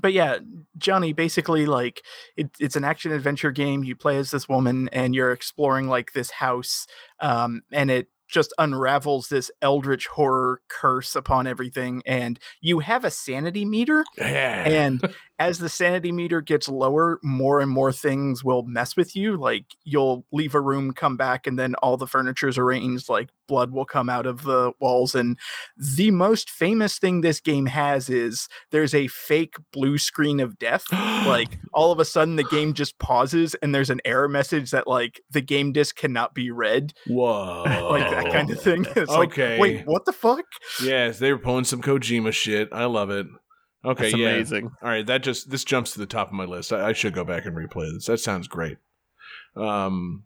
but yeah, Johnny, basically, like it, it's an action adventure game. You play as this woman, and you're exploring like this house, um, and it just unravels this eldritch horror curse upon everything. And you have a sanity meter, yeah. and as the sanity meter gets lower, more and more things will mess with you. Like you'll leave a room, come back, and then all the furniture's arranged. Like blood will come out of the walls. And the most famous thing this game has is there's a fake blue screen of death. like all of a sudden, the game just pauses, and there's an error message that like the game disc cannot be read, whoa, like that kind of thing. It's. Okay. like, wait, what the fuck? Yes, they were pulling some Kojima shit. I love it. Okay, That's yeah. amazing. All right, that just this jumps to the top of my list. I, I should go back and replay this. That sounds great. Um,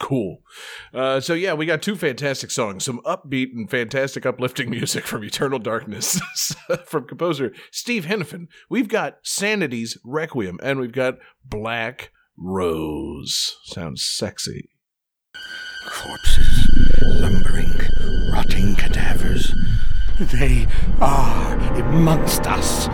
cool. Uh, so yeah, we got two fantastic songs, some upbeat and fantastic uplifting music from Eternal Darkness from composer Steve Henifin. We've got Sanity's Requiem, and we've got Black Rose. Sounds sexy. Corpses, lumbering, rotting cadavers. They are amongst us.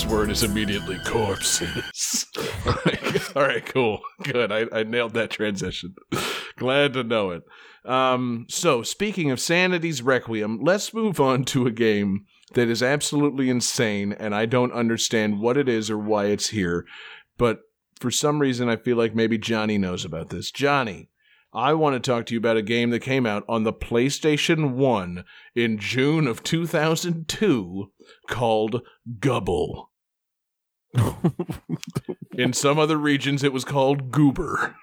First word is immediately corpses. All right, cool. Good. I, I nailed that transition. Glad to know it. Um, so, speaking of Sanity's Requiem, let's move on to a game that is absolutely insane and I don't understand what it is or why it's here. But for some reason, I feel like maybe Johnny knows about this. Johnny, I want to talk to you about a game that came out on the PlayStation 1 in June of 2002 called Gubble. in some other regions, it was called Goober.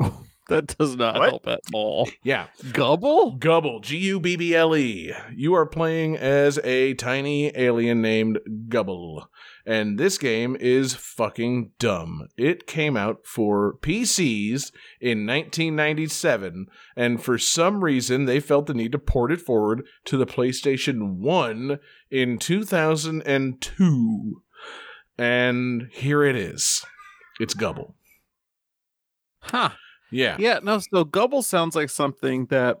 That does not What? help at all. Yeah, Gubble? Gubble, G U B B L E. You are playing as a tiny alien named Gubble. And this game is fucking dumb. It came out for PCs in 1997, and for some reason they felt the need to port it forward to the PlayStation 1 in 2002. And here it is. It's Gubble. Huh. Yeah. Yeah, no, so gubble sounds like something that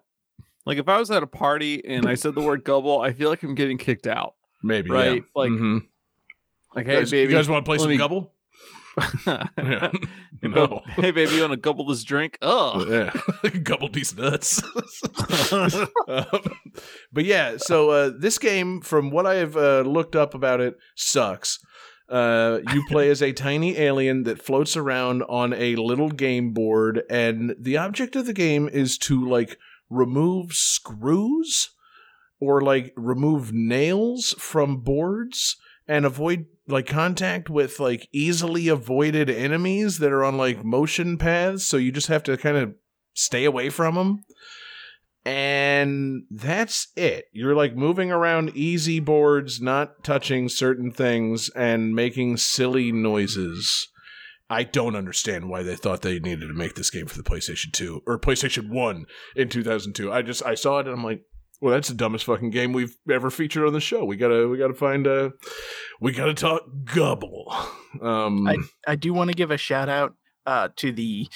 like if I was at a party and I said the word gubble, I feel like I'm getting kicked out. Maybe. Right, Yeah. like, Mhm. Like, You hey guys- baby. You guys want to play some me- Gubble? Yeah. Hey, no. hey baby, you want to gobble this drink? Oh. Yeah. gobble these nuts. um, but yeah, so uh, this game, from what I've uh, looked up about it, sucks. Uh, you play as a tiny alien that floats around on a little game board, and the object of the game is to like remove screws or like remove nails from boards and avoid like contact with like easily avoided enemies that are on like motion paths so you just have to kind of stay away from them and that's it you're like moving around easy boards not touching certain things and making silly noises I don't understand why they thought they needed to make this game for the PlayStation 2 or PlayStation 1 in 2002. I just I saw it and I'm like, well, that's the dumbest fucking game we've ever featured on the show. We gotta we gotta find a we gotta talk gubble. Um, I do want to give a shout out uh, to the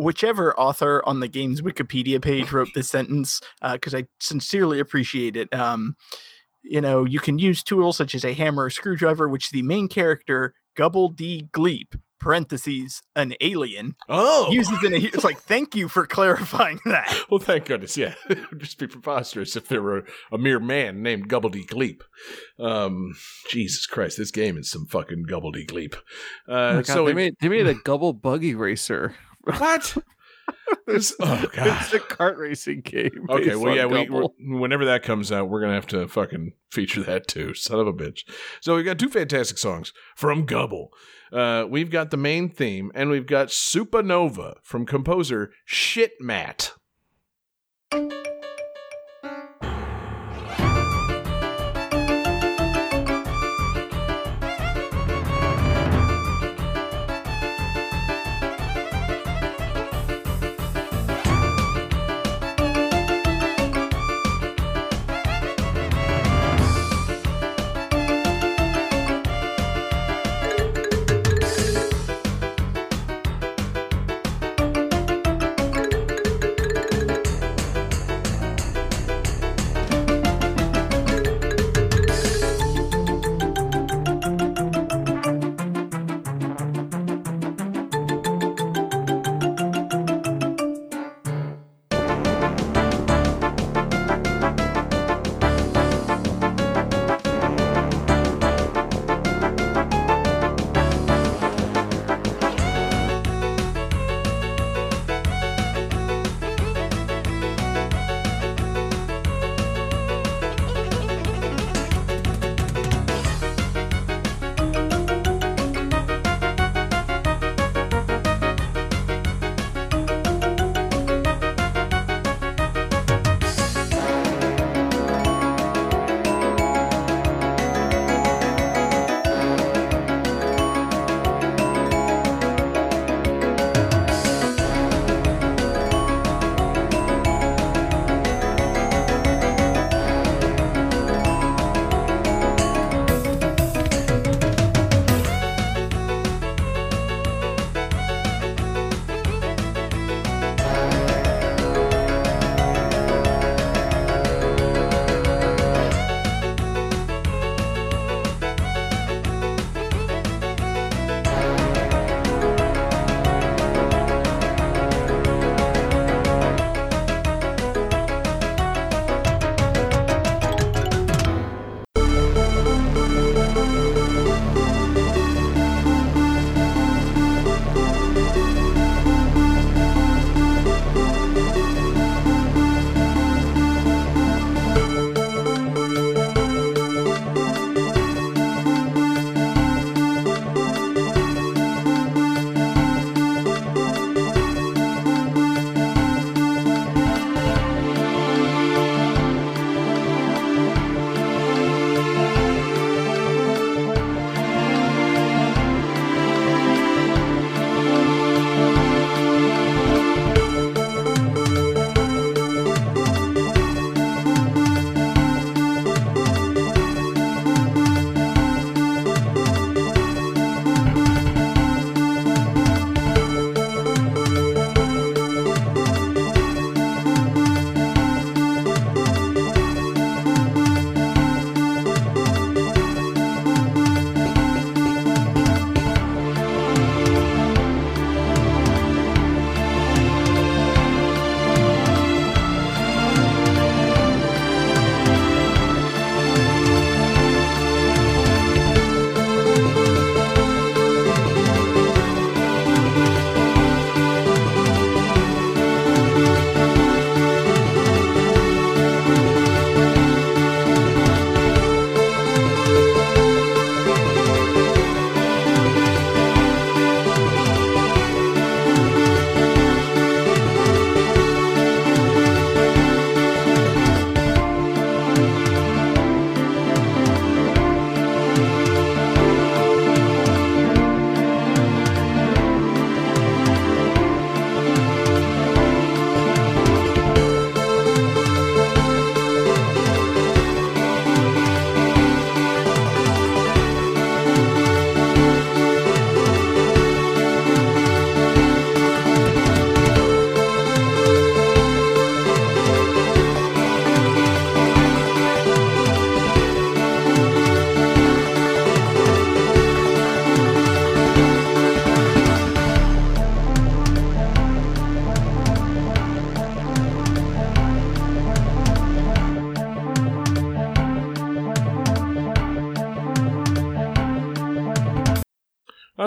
whichever author on the game's Wikipedia page wrote this sentence because I sincerely appreciate it. Um, you know, you can use tools such as a hammer or screwdriver, which the main character Gubble D Gleep parentheses an alien oh, uses in a. It's like thank you for clarifying that. well, thank goodness. Yeah, it would just be preposterous if there were a mere man named Gubbledy Gleep. Um, Jesus Christ, this game is some fucking Gubbledy Gleep. Oh Uh, my God, so they it- made they made a gubble buggy racer. What? This, oh it's a kart racing game. Okay, well, yeah, we, whenever that comes out, we're gonna have to fucking feature that too. Son of a bitch. So we've got two fantastic songs from Gubble. Uh, we've got the main theme, and we've got Supernova from composer Shitmat.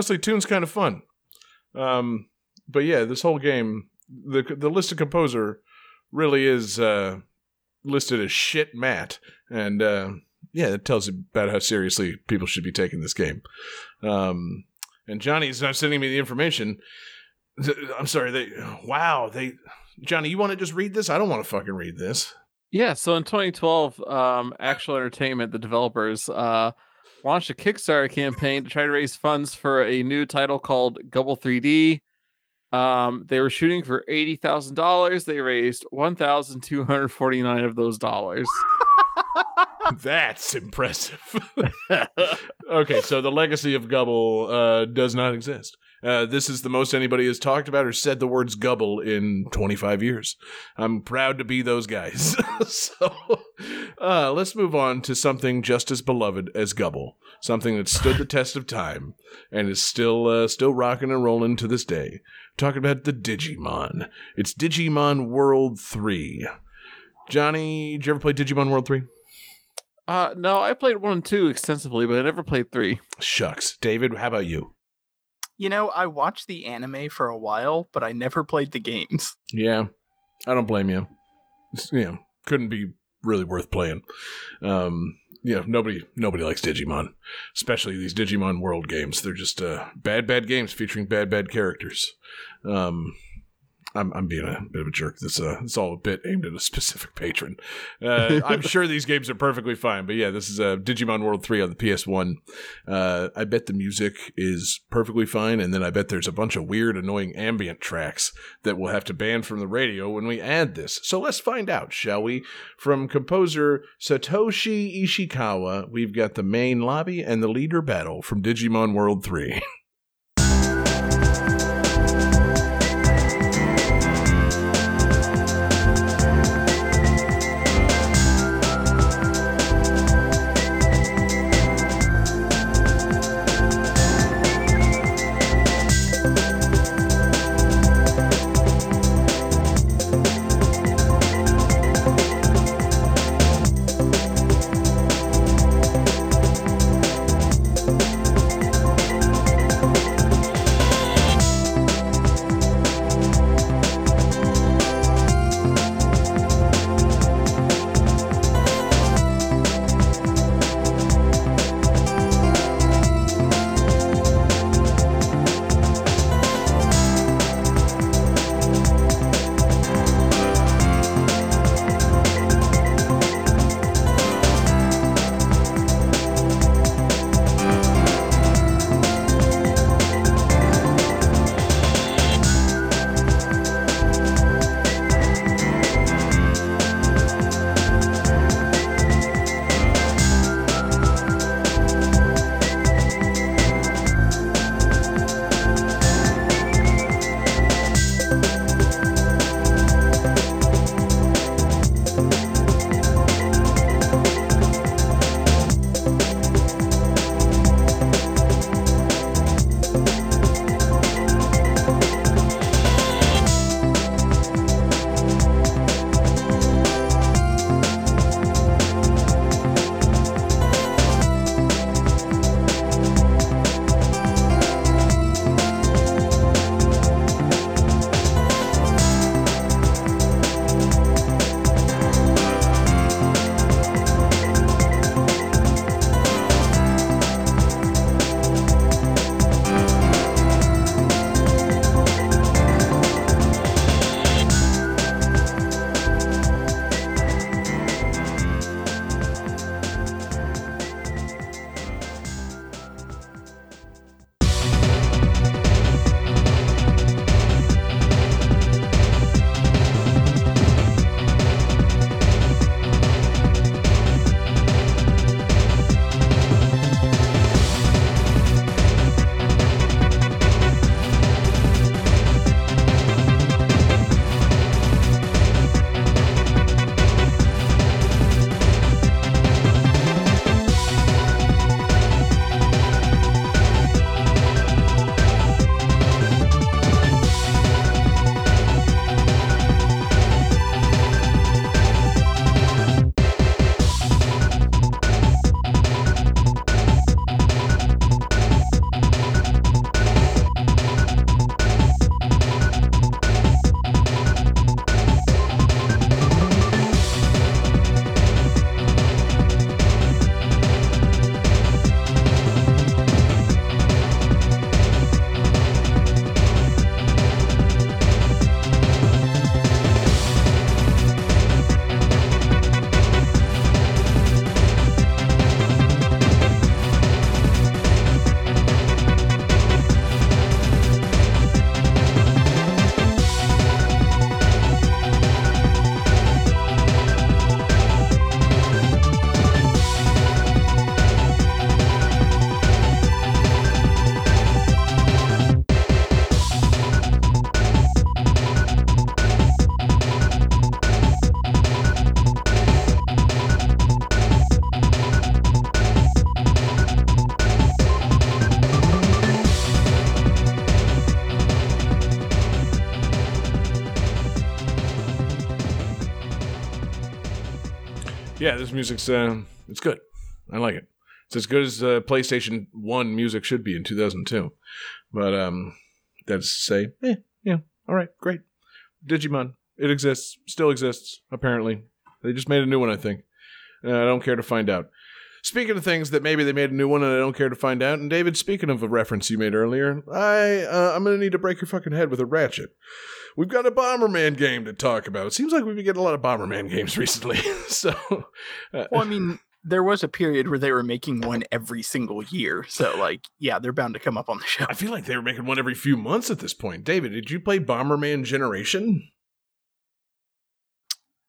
Honestly, Tune's kind of fun. Um, but yeah, this whole game, the the listed composer really is uh, listed as Shitmat, and uh, yeah, it tells you about how seriously people should be taking this game. Um, and Johnny's not sending me the information. I'm sorry. They wow. They Johnny, you want to just read this? I don't want to fucking read this. Yeah, so in 2012, um, Actual Entertainment, the developers, uh, launched a Kickstarter campaign to try to raise funds for a new title called Gubble 3D. Um, they were shooting for eighty thousand dollars. They raised one thousand two hundred forty nine of those dollars. That's impressive. okay, so the legacy of Gubble uh, does not exist. Uh, this is the most anybody has talked about or said the words Gubble in 25 years. I'm proud to be those guys. so uh, let's move on to something just as beloved as Gubble, something that stood the test of time and is still uh, still rocking and rolling to this day. talking about the Digimon. It's Digimon World 3. Johnny, did you ever play Digimon World 3? Uh, no, I played one and two extensively, but I never played three. Shucks. David, how about you? You know, I watched the anime for a while, but I never played the games. Yeah, I don't blame you. It's, you know, couldn't be really worth playing. Um, you know, nobody nobody likes Digimon, especially these Digimon World games. They're just uh, bad, bad games featuring bad, bad characters. Um, I'm, I'm being a bit of a jerk. This uh, it's all a bit aimed at a specific patron. Uh, I'm sure these games are perfectly fine, but yeah, this is uh, Digimon World Three on the PS1. Uh, I bet the music is perfectly fine, and then I bet there's a bunch of weird, annoying ambient tracks that we'll have to ban from the radio when we add this. So let's find out, shall we? From composer Satoshi Ishikawa, we've got the main lobby and the leader battle from Digimon World Three. yeah, this music's uh, it's good. I like it. It's as good as uh, PlayStation One music should be in 2002. But um, that's to say, eh, yeah, all right, great. Digimon, it exists, still exists. Apparently, they just made a new one. I think. Uh, I don't care to find out. Speaking of things that maybe they made a new one and I don't care to find out, and David, speaking of a reference you made earlier, I uh, I'm gonna need to break your fucking head with a ratchet. We've got a Bomberman game to talk about. It seems like we've been getting a lot of Bomberman games recently. so, uh, Well, I mean, there was a period where they were making one every single year. So, like, yeah, they're bound to come up on the show. I feel like they were making one every few months at this point. David, did you play Bomberman Generation?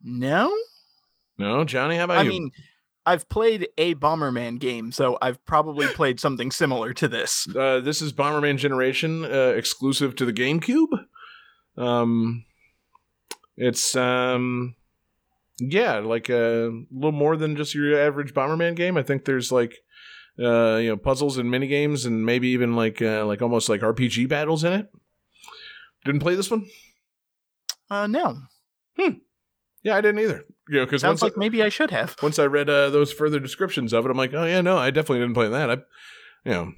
No? No, Johnny, how about I you? mean, I've played a Bomberman game, so I've probably played something similar to this. uh, this is Bomberman Generation, uh, exclusive to the GameCube. Um, it's um, yeah, like a little more than just your average Bomberman game. I think there's like uh, you know, puzzles and mini games, and maybe even like uh, like almost like RPG battles in it. Didn't play this one. Uh, no. Hmm. Yeah, I didn't either. You know, because Sounds like maybe I should have. once I read uh, those further descriptions of it, I'm like, oh yeah, no, I definitely didn't play that. I, you know,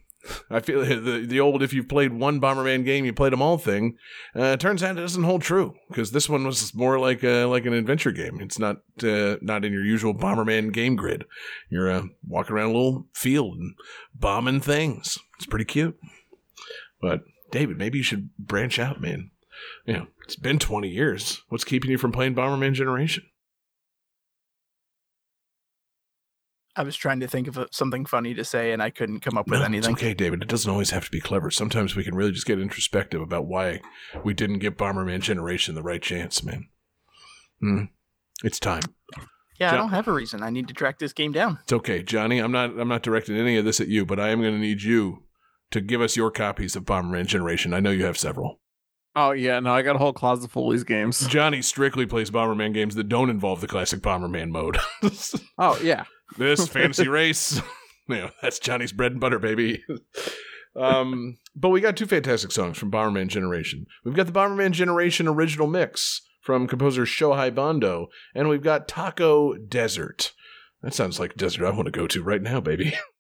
I feel the the old if you've played one Bomberman game, you played them all thing. Uh, turns out it doesn't hold true because this one was more like a, like an adventure game. It's not uh, not in your usual Bomberman game grid. You're uh, walking around a little field and bombing things. It's pretty cute. But David, maybe you should branch out, man. You know, it's been 20 years. What's keeping you from playing Bomberman Generation? I was trying to think of something funny to say, and I couldn't come up with No, anything. It's okay, David. It doesn't always have to be clever. Sometimes we can really just get introspective about why we didn't give Bomberman Generation the right chance, man. Hmm. It's time. Yeah, Jo- I don't have a reason. I need to track this game down. It's okay, Johnny. I'm not. I'm not directing any of this at you, but I am going to need you to give us your copies of Bomberman Generation. I know you have several. Oh yeah, no, I got a whole closet full of these games. Johnny strictly plays Bomberman games that don't involve the classic Bomberman mode. Oh yeah, this fantasy race. You know, that's Johnny's bread and butter, baby. um, but we got two fantastic songs from Bomberman Generation. We've got the Bomberman Generation original mix from composer Shohei Bondo, and we've got Taco Desert. That sounds like a desert I want to go to right now, baby.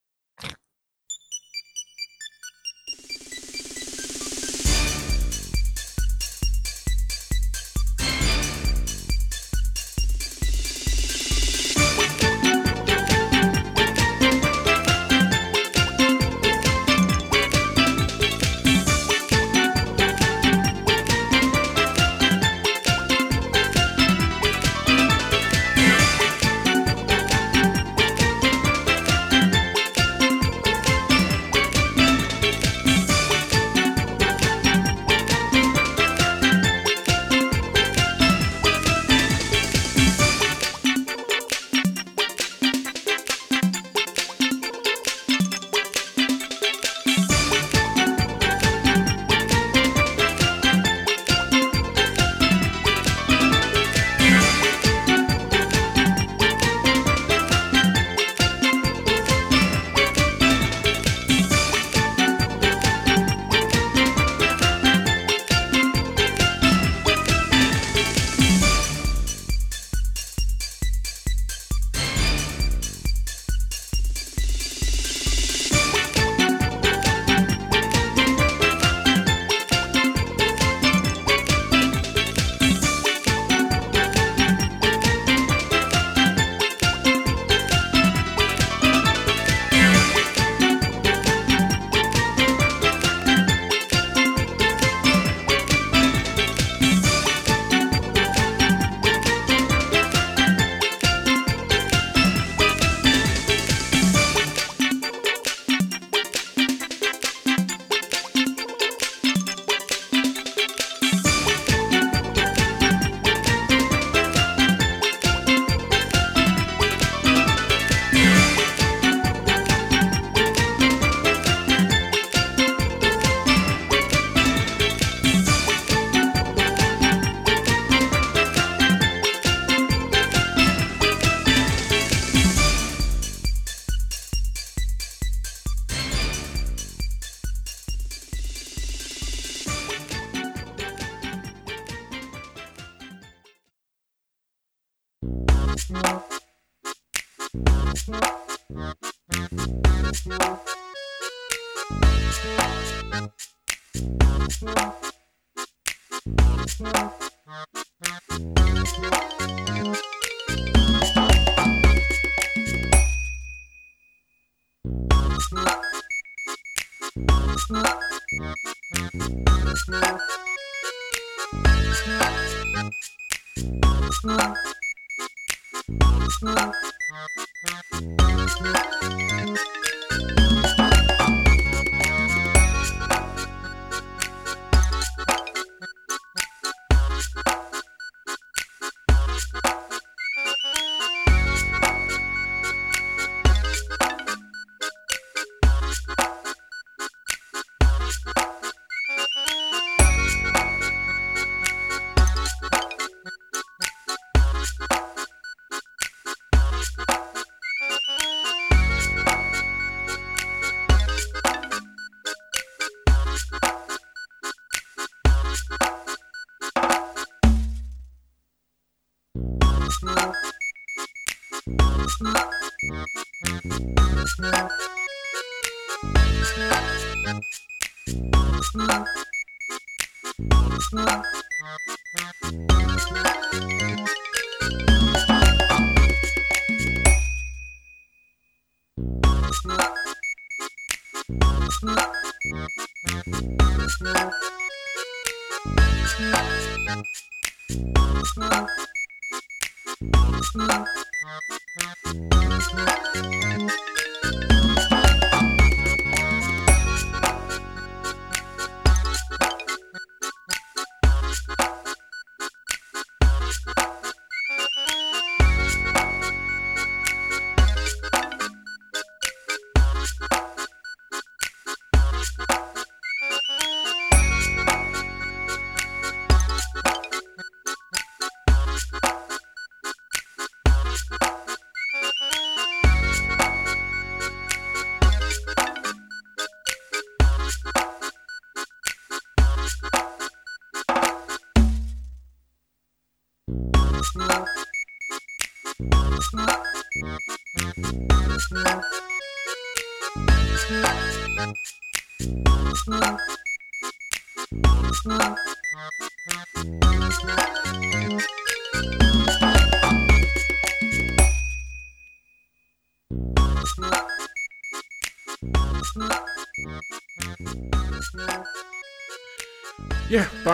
Yeah,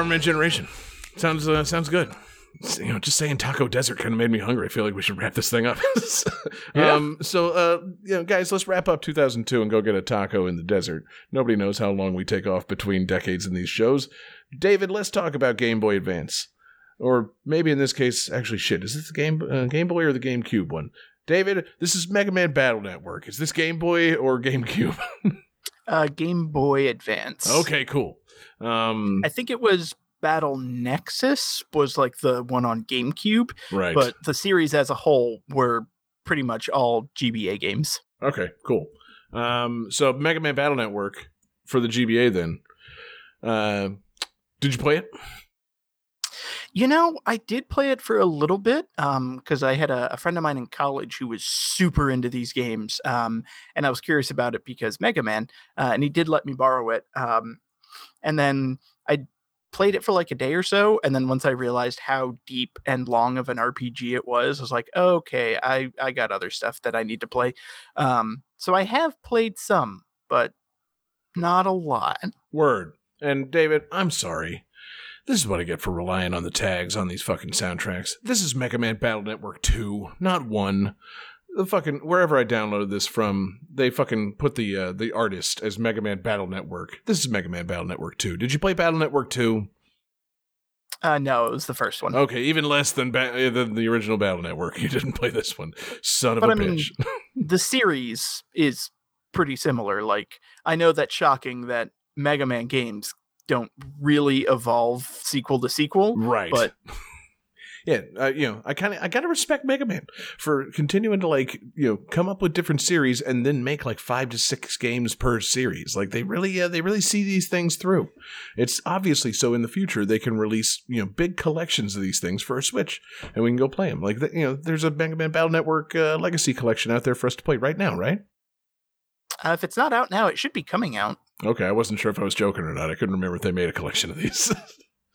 Bomberman Generation. Sounds uh, sounds good. You know, just saying Taco Desert kind of made me hungry. I feel like we should wrap this thing up. Yeah. Um, so, uh, you know, guys, let's wrap up 2002 and go get a taco in the desert. Nobody knows how long we take off between decades in these shows. David, let's talk about Game Boy Advance, or maybe in this case, actually, shit, is this the Game uh, Game Boy or the GameCube one? David, this is Mega Man Battle Network. Is this Game Boy or GameCube? Uh, Game Boy Advance. okay, cool. Um, I think it was Battle Nexus was like the one on GameCube, right. but the series as a whole were pretty much all GBA games. Okay, cool. Um, so Mega Man Battle Network for the GBA then. Uh, did you play it? You know, I did play it for a little bit because I had a, a friend of mine in college who was super into these games, um, and I was curious about it because Mega Man, uh, and he did let me borrow it. Um, and then I played it for like a day or so, and then once I realized how deep and long of an RPG it was, I was like, okay, I I got other stuff that I need to play. Um, so I have played some, but not a lot. Word. And David, I'm sorry. This is what I get for relying on the tags on these fucking soundtracks. This is Mega Man Battle Network 2, not 1. The fucking wherever I downloaded this from, they fucking put the uh, the artist as Mega Man Battle Network. This is Mega Man Battle Network 2. Did you play Battle Network 2? Uh, no, it was the first one. Okay, even less than ba- uh, than the original Battle Network. You didn't play this one. Son of But a I mean, bitch. the series is pretty similar. Like, I know that's shocking that Mega Man games don't really evolve sequel to sequel, right. but yeah, uh, you know, I kind of I gotta respect Mega Man for continuing to like you know come up with different series and then make like five to six games per series. Like they really uh, they really see these things through. It's obviously so in the future they can release you know big collections of these things for a Switch and we can go play them. Like the, you know, there's a Mega Man Battle Network uh, Legacy collection out there for us to play right now, right? Uh, if it's not out now, it should be coming out. Okay, I wasn't sure if I was joking or not. I couldn't remember if they made a collection of these.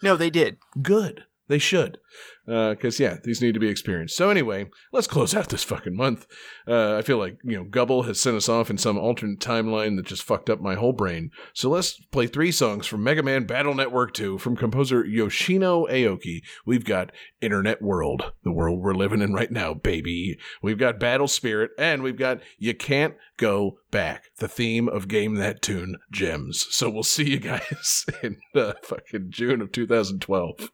No, they did. Good. They should. Because, yeah, these need to be experienced. So, anyway, let's close out this fucking month. Uh, I feel like, you know, Gubble has sent us off in some alternate timeline that just fucked up my whole brain. So, let's play three songs from Mega Man Battle Network 2 from composer Yoshino Aoki. We've got Internet World, the world we're living in right now, baby. We've got Battle Spirit, and we've got You Can't Go Back, the theme of Game That Tune Gems. So, we'll see you guys in uh, fucking June of 2012.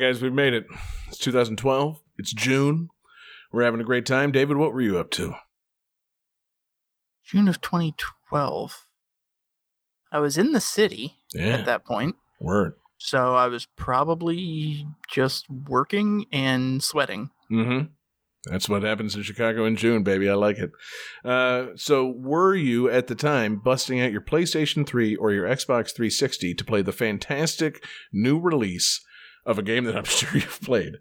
Right, guys, we've made it. It's 2012. It's June. We're having a great time. David, what were you up to? June of 2012. I was in the city Yeah, at that point, word. so I was probably just working and sweating. Mm-hmm. That's what happens in Chicago in June, baby. I like it. Uh, so, were you at the time busting out your PlayStation 3 or your Xbox 360 to play the fantastic new release of a game that I'm sure you've played?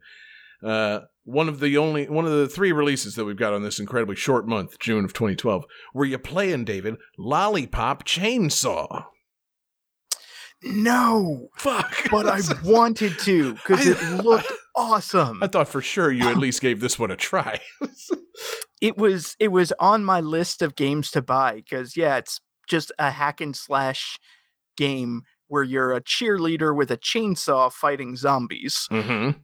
Uh, one of the only one of the three releases that we've got on this incredibly short month, June of 2012. Were you playing, David, Lollipop Chainsaw? No, Fuck. but I wanted to because it looked awesome. I thought for sure you at least gave this one a try. It was it was on my list of games to buy because yeah, it's just a hack and slash game where you're a cheerleader with a chainsaw fighting zombies. mm-hmm.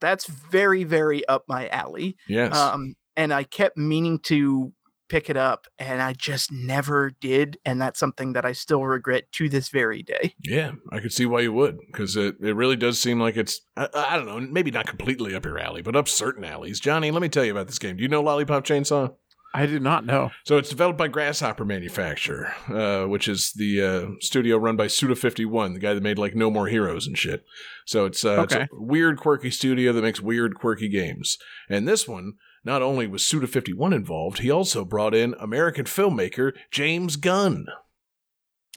That's very very up my alley. Yes. Um, and I kept meaning to pick it up, and I just never did. And that's something that I still regret to this very day. Yeah, I could see why you would, because it, it really does seem like it's, I, I don't know, maybe not completely up your alley, but up certain alleys. Johnny, let me tell you about this game. Do you know Lollipop Chainsaw? I did not know. So it's developed by Grasshopper Manufacture, uh, which is the uh, studio run by Suda51, the guy that made like No More Heroes and shit. So it's, uh, it's a weird, quirky studio that makes weird, quirky games. And this one, not only was Suda51 involved, he also brought in American filmmaker James Gunn.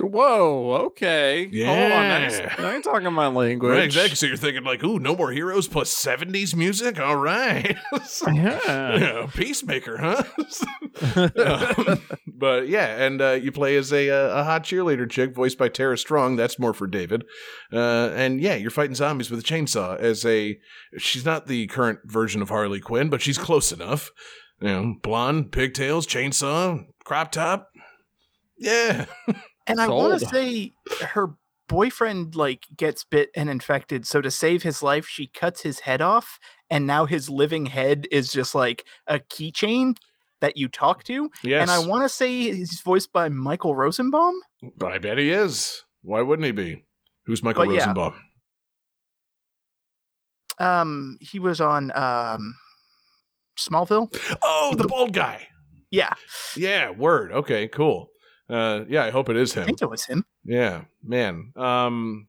Whoa, okay. Hold on. Now Yeah. you're, now you're talking my language. Right, exactly. So you're thinking like, ooh, no more heroes plus plus seventies music. All right, Yeah. Yeah, peacemaker, huh? Um, but yeah, and uh, you play as a uh, a hot cheerleader chick voiced by Tara Strong. That's more for David. Uh, and yeah, you're fighting zombies with a chainsaw. As a, she's not the current version of Harley Quinn, but she's close enough. You know, blonde, pigtails, chainsaw, crop top. Yeah, And I want to say her boyfriend like gets bit and infected. So to save his life, she cuts his head off, and now his living head is just like a keychain that you talk to. yes. And I want to say he's voiced by Michael Rosenbaum. I bet he is. Why wouldn't he be? Who's Michael But yeah. Rosenbaum? Um, he was on um Smallville. Oh, the bald guy. Yeah, Yeah, word. Okay, cool. Uh, yeah, I hope it is him. I think it was him. Yeah, man. Um,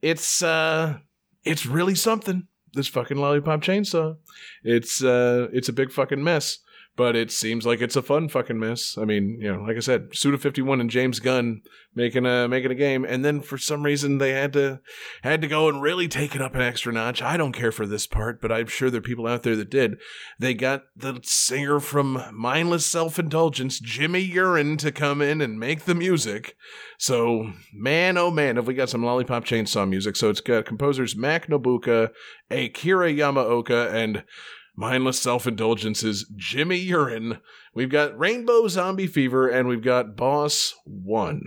it's uh, it's really something. This fucking lollipop chainsaw. It's uh, it's a big fucking mess. But it seems like it's a fun fucking mess. I mean, you know, like I said, Suda Fifty One and James Gunn making a making a game, and then for some reason they had to had to go and really take it up an extra notch. I don't care for this part, but I'm sure there are people out there that did. They got the singer from Mindless Self Indulgence, Jimmy Urine, to come in and make the music. So, man, oh man, have we got some Lollipop Chainsaw music. So it's got composers Mac Nobuka, Akira Yamaoka, and Mindless Self Indulgence's Jimmy Urine. We've got Rainbow Zombie Fever, and we've got Boss One.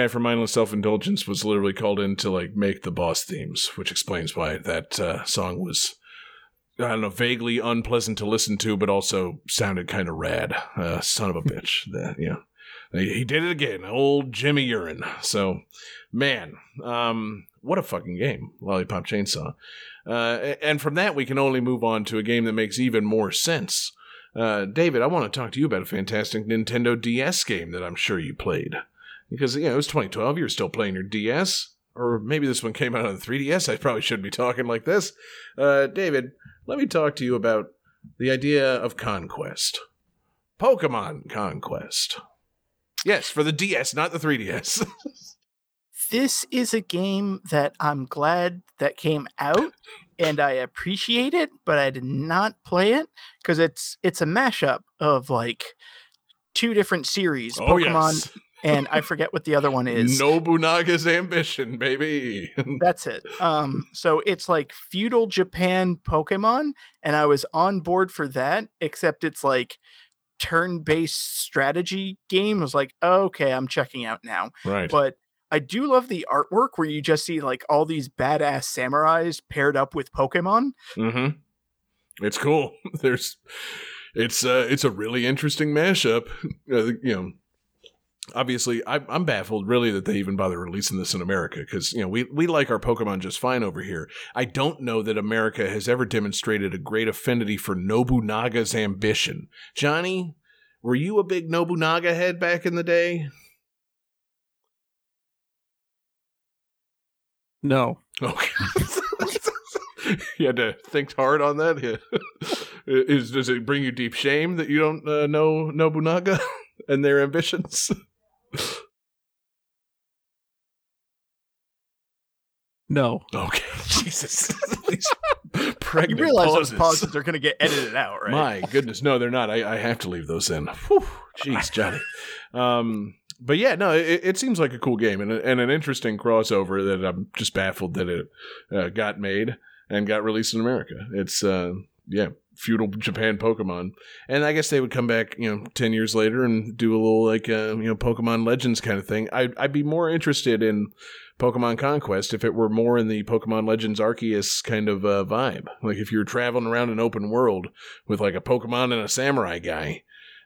Guy from Mindless Self Indulgence was literally called in to like make the boss themes, which explains why that uh, song was, I don't know, vaguely unpleasant to listen to, but also sounded kind of rad. Uh, son of a bitch. That yeah, he he did it again. Old Jimmy Urine. So, man, um, what a fucking game, Lollipop Chainsaw. Uh, and from that, we can only move on to a game that makes even more sense. Uh, David, I want to talk to you about a fantastic Nintendo DS game that I'm sure you played. Because, you know, it was 2012, you're still playing your DS. Or maybe this one came out on the 3DS. I probably shouldn't be talking like this. Uh, David, let me talk to you about the idea of Conquest. Pokemon Conquest. Yes, for the DS, not the 3DS. This is a game that I'm glad that came out and I appreciate it, but I did not play it because it's it's a mashup of like two different series, oh, Pokemon yes. And I forget what the other one is. Nobunaga's ambition, baby. That's it. Um, so it's like feudal Japan Pokemon, and I was on board for that, except it's like turn-based strategy game. I was like, okay, I'm checking out now. right. But I do love the artwork where you just see like all these badass samurais paired up with Pokemon. Mm-hmm. It's cool. There's, it's uh, it's a really interesting mashup. Uh, you know, obviously, I, I'm baffled really that they even bother releasing this in America because you know we we like our Pokemon just fine over here. I don't know that America has ever demonstrated a great affinity for Nobunaga's ambition. Johnny, were you a big Nobunaga head back in the day? No. Okay. you had to think hard on that. Yeah. Is does it bring you deep shame that you don't uh, know Nobunaga and their ambitions? No. Okay, Jesus, these You realize pauses. those pauses are going to get edited out, right? My goodness, no, they're not. I, I have to leave those in. Whew, jeez, Johnny. Um, but yeah, no, it, it seems like a cool game and, and an interesting crossover that I'm just baffled that it uh, got made and got released in America. It's uh, yeah, feudal Japan Pokemon, and I guess they would come back, you know, ten years later and do a little like uh, you know Pokemon Legends kind of thing. I'd I'd be more interested in Pokemon Conquest if it were more in the Pokemon Legends Arceus kind of uh, vibe. Like if you're traveling around an open world with like a Pokemon and a samurai guy.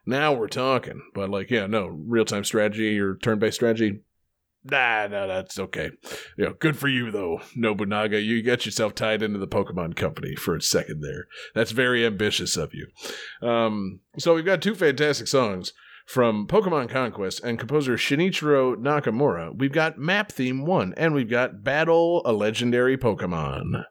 Now we're talking. But like, yeah, no, real time strategy or turn based strategy. Nah, no, that's okay. You know, good for you though, Nobunaga. You got yourself tied into the Pokemon company for a second there. That's very ambitious of you. Um, so we've got two fantastic songs from Pokemon Conquest and composer Shinichiro Nakamura. We've got Map Theme 1 and we've got Battle a Legendary Pokemon.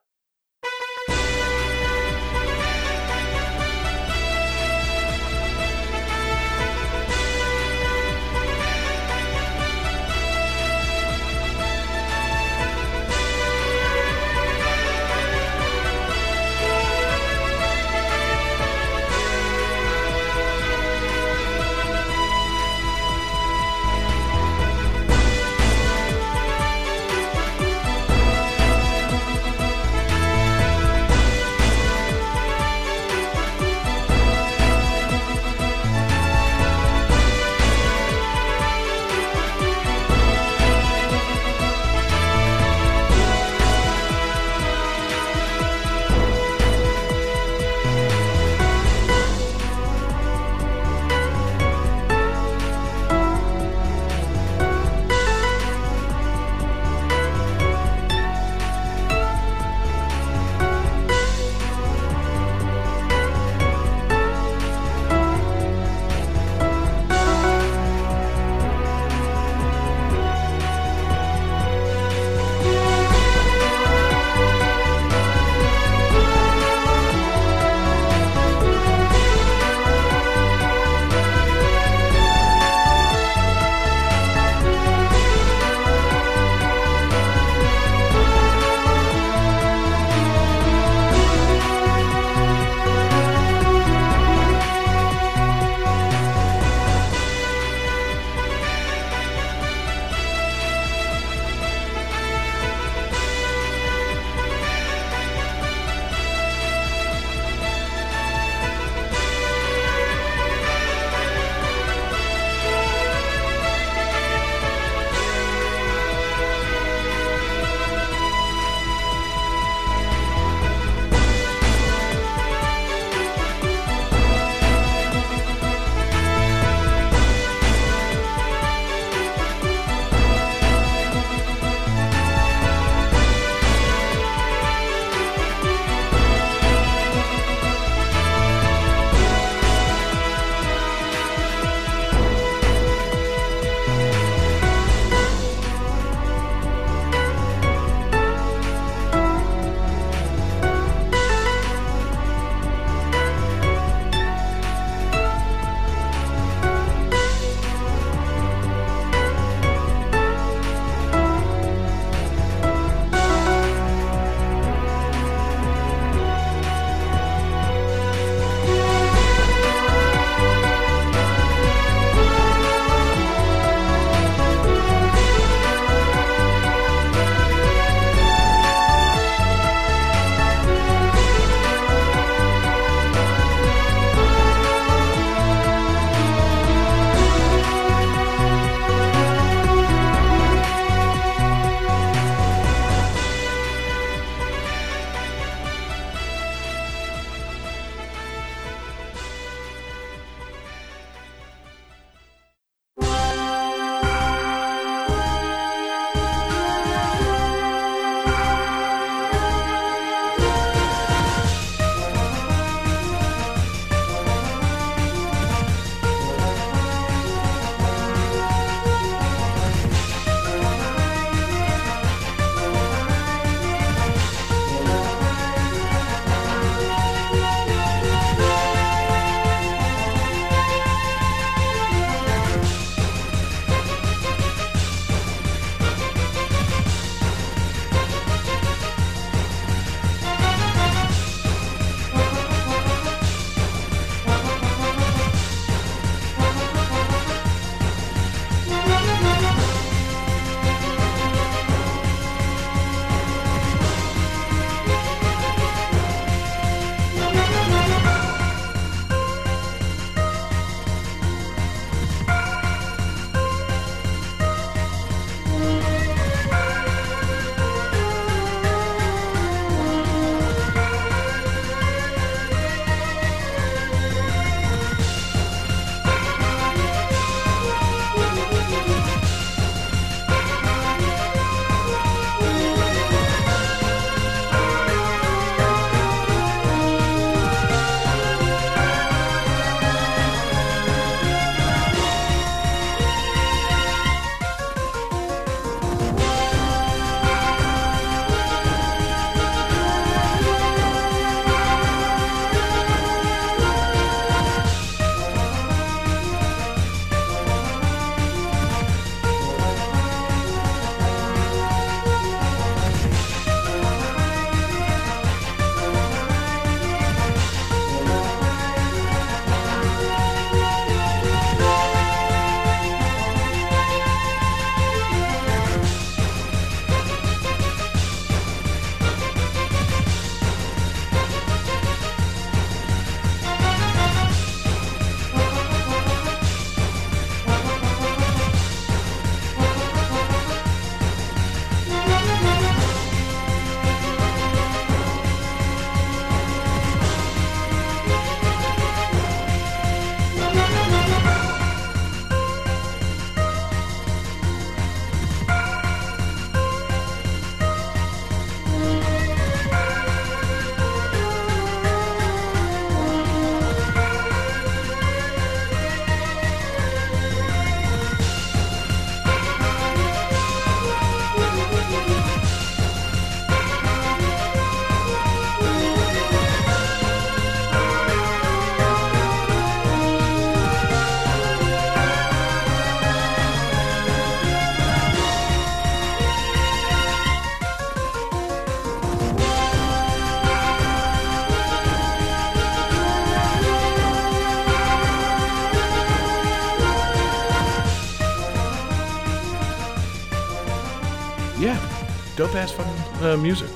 Dope ass fucking uh, music.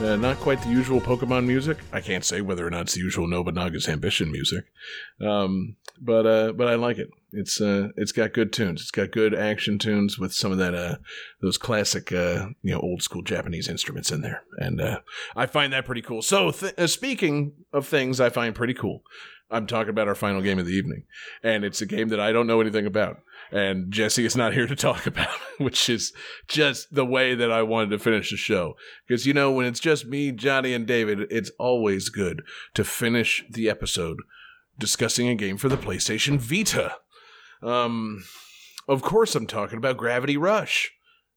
Uh, not quite the usual Pokemon music. I can't say whether or not it's the usual Nobunaga's Ambition music, um, but uh, but I like it. It's uh, it's got good tunes. It's got good action tunes with some of that uh, those classic uh, you know old school Japanese instruments in there, and uh, I find that pretty cool. So th- uh, speaking of things I find pretty cool, I'm talking about our final game of the evening, and it's a game that I don't know anything about and Jesse is not here to talk about, which is just the way that I wanted to finish the show. Because, you know, when it's just me, Johnny, and David, it's always good to finish the episode discussing a game for the PlayStation Vita. Um, of course, I'm talking about Gravity Rush.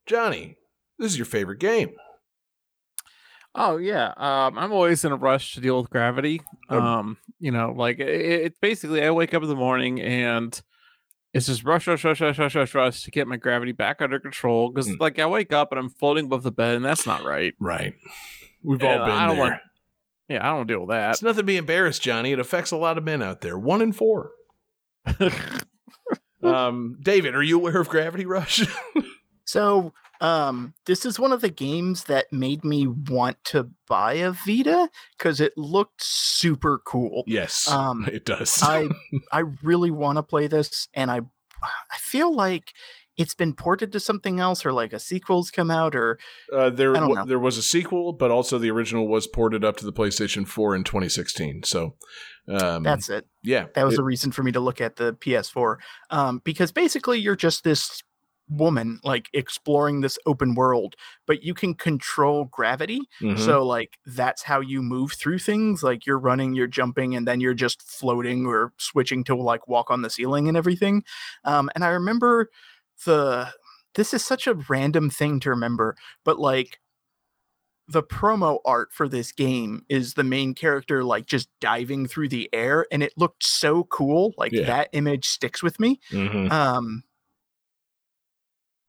Johnny, this is your favorite game. Oh yeah, um, I'm always in a rush to deal with gravity. Um, Um, you know, like it's it basically, I wake up in the morning and it's just rush, rush, rush, rush, rush, rush, rush to get my gravity back under control. Because Mm. like I wake up and I'm floating above the bed, and that's not right. Right. We've Yeah, all been I don't there. want- Yeah, I don't deal with that. It's nothing to be embarrassed, Johnny. It affects a lot of men out there. One in four. Um, David, are you aware of Gravity Rush? So, um, this is one of the games that made me want to buy a Vita because it looked super cool. yes, Um, it does. I I really want to play this, and I I feel like it's been ported to something else, or like a sequel's come out, or Uh, there, I don't wa- know. there was a sequel, but also the original was ported up to the PlayStation 4 in 2016. So, um, that's it. yeah, That was it- the reason for me to look at the PS4, um, because basically you're just this woman like exploring this open world, but you can control gravity. mhm. So like that's how you move through things. Like you're running, you're jumping, and then you're just floating or switching to like walk on the ceiling and everything. Um, and I remember the this is such a random thing to remember, but like the promo art for this game is the main character like just diving through the air and it looked so cool like Yeah. that image sticks with me Mhm. um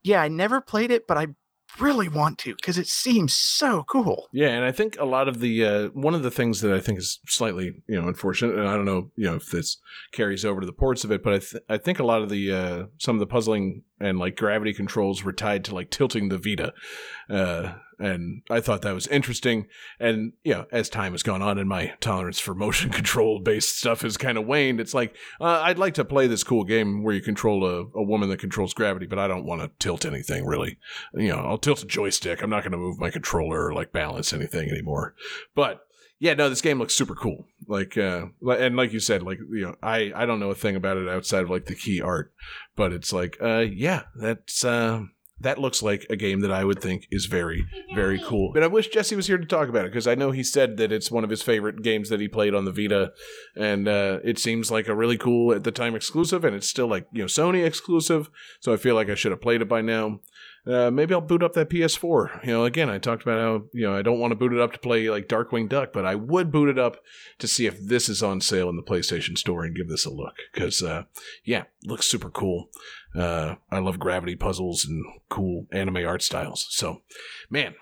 yeah i never played it but i really want to because it seems so cool. Yeah, and I think a lot of the uh, one of the things that I think is slightly you know unfortunate, and I don't know you know if this carries over to the ports of it, but I th- I think a lot of the uh, some of the puzzling and like gravity controls were tied to like tilting the Vita, uh, and I thought that was interesting. And you know, as time has gone on and my tolerance for motion control based stuff has kind of waned, it's like uh, I'd like to play this cool game where you control a, a woman that controls gravity, but I don't want to tilt anything really. You know, I'll tilt a joystick. I'm not going to move my controller or like balance anything anymore. But yeah, no, this game looks super cool. Like, uh, and like you said, like you know, I I don't know a thing about it outside of like the key art, but it's like, uh, yeah, that's uh, that looks like a game that I would think is very very cool. And I wish Jesse was here to talk about it because I know he said that it's one of his favorite games that he played on the Vita, and uh, it seems like a really cool at the time exclusive, and it's still like you know Sony exclusive. So I feel like I should have played it by now. Uh, maybe I'll boot up that PS4. You know, again, I talked about how you know I don't want to boot it up to play like Darkwing Duck, but I would boot it up to see if this is on sale in the PlayStation Store and give this a look because, uh, yeah, looks super cool. Uh, I love gravity puzzles and cool anime art styles. So, man,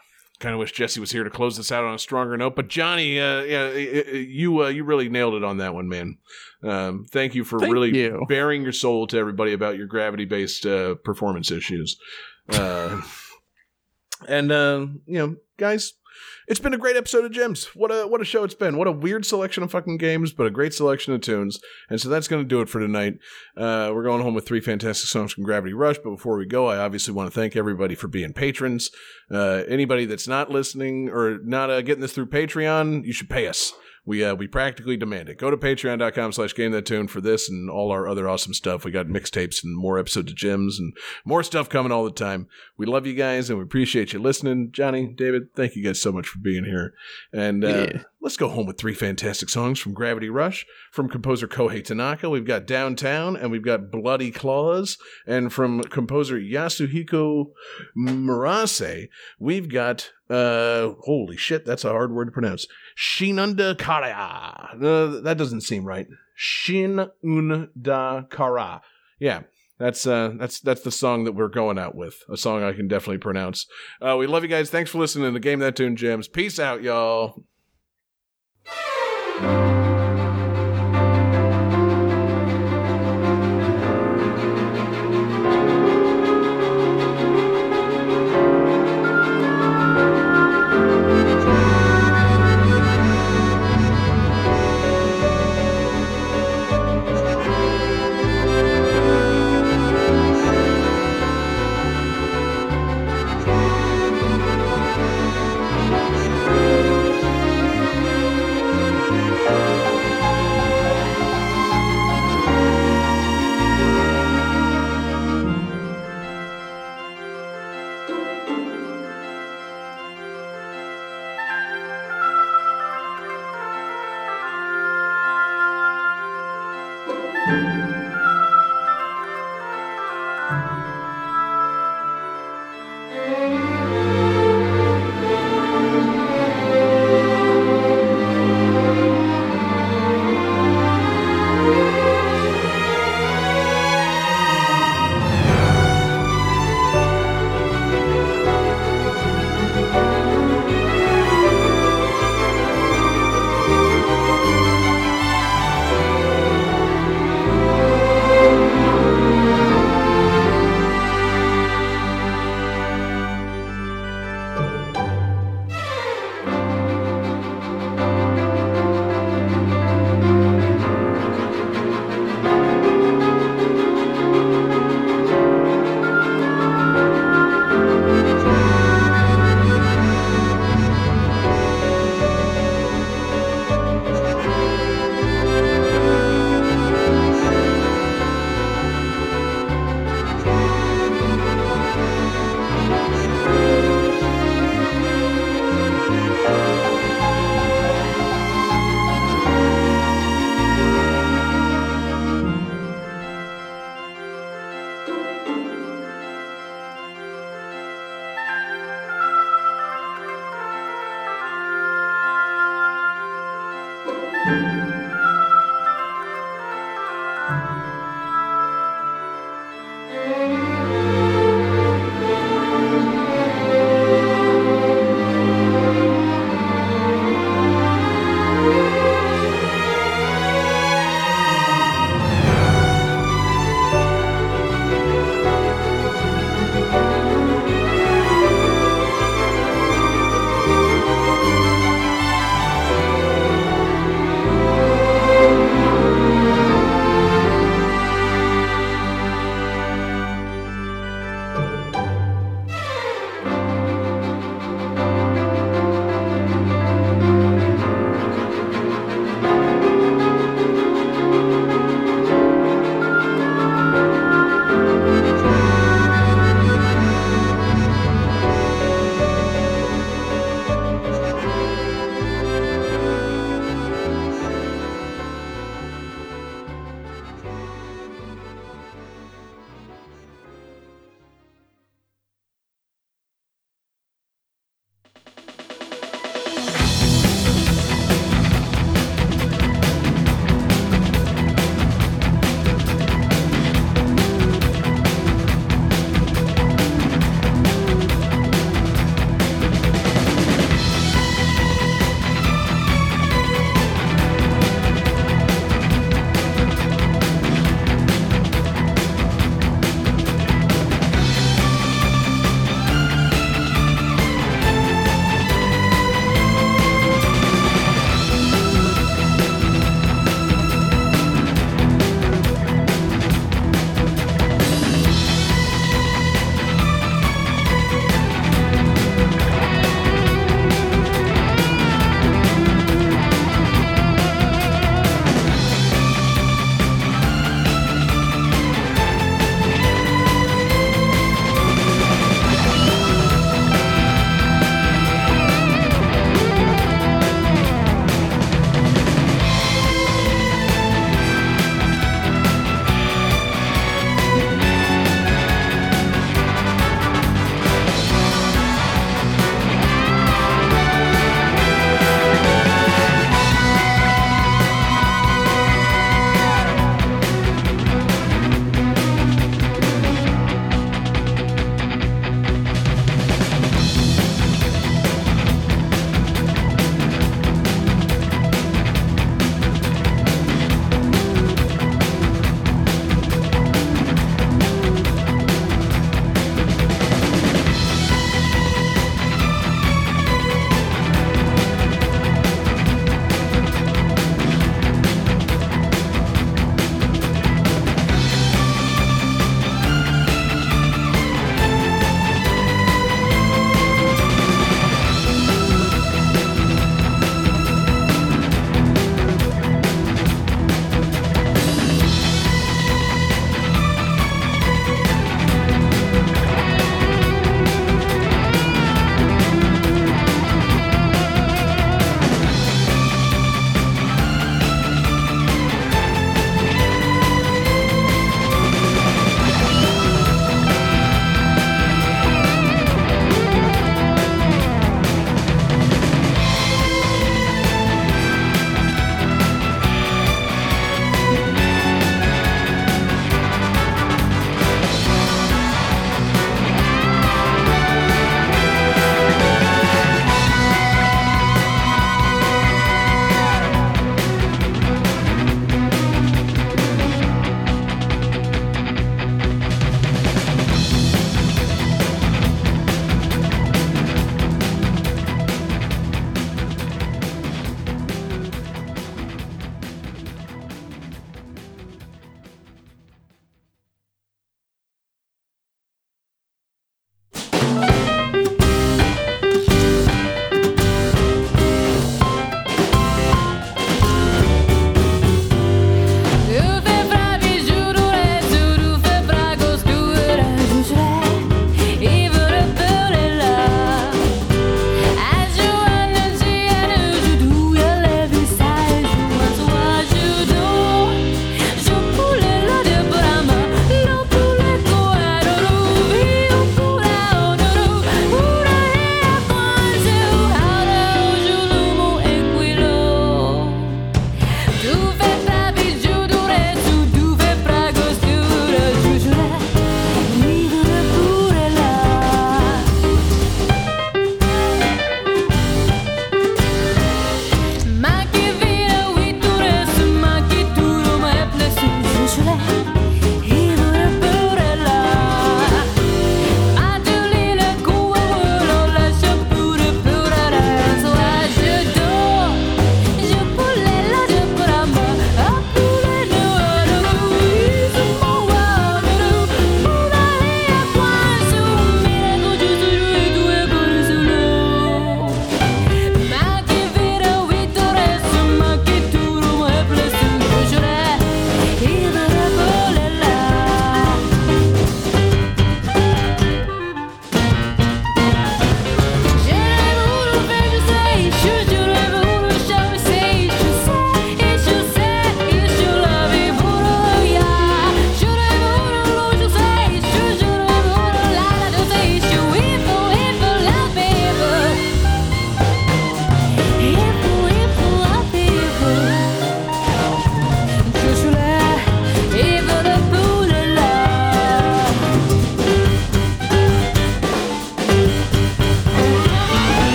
kind of wish Jesse was here to close this out on a stronger note. But Johnny, uh, yeah, uh, uh, you uh, you really nailed it on that one, man. Um, thank you for Thank really you. baring your soul to everybody about your gravity based uh, performance issues. Uh, and uh, you know, guys, it's been a great episode of Gems. What a what a show it's been. What a weird selection of fucking games, but a great selection of tunes. And so that's going to do it for tonight. Uh, we're going home with three fantastic songs from Gravity Rush. But before we go, I obviously want to thank everybody for being patrons. Uh, anybody that's not listening or not uh, getting this through Patreon, you should pay us. We uh, we practically demand it. Go to patreon.com slash game that tune for this and all our other awesome stuff. We got mixtapes and more episodes of Gems and more stuff coming all the time. We love you guys and we appreciate you listening. Johnny, David, thank you guys so much for being here. And uh, Yeah. Let's go home with three fantastic songs from Gravity Rush from composer Kohei Tanaka. We've got Downtown and we've got Bloody Claws. And from composer Yasuhiko Murase, we've got uh holy shit, that's a hard word to pronounce. Shinunda Kara. Uh, that doesn't seem right. Shinunda Kara. Yeah. That's uh that's that's the song that we're going out with. A song I can definitely pronounce. Uh we love you guys. Thanks for listening to Game That Tune Gems. Peace out, y'all. I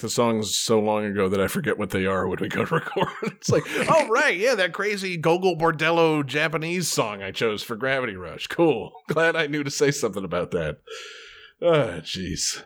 the songs so long ago that I forget what they are when we go to record. it's like, oh right, yeah, that crazy Gogol Bordello Japanese song I chose for Gravity Rush. Cool. Glad I knew to say something about that. Ah, jeez.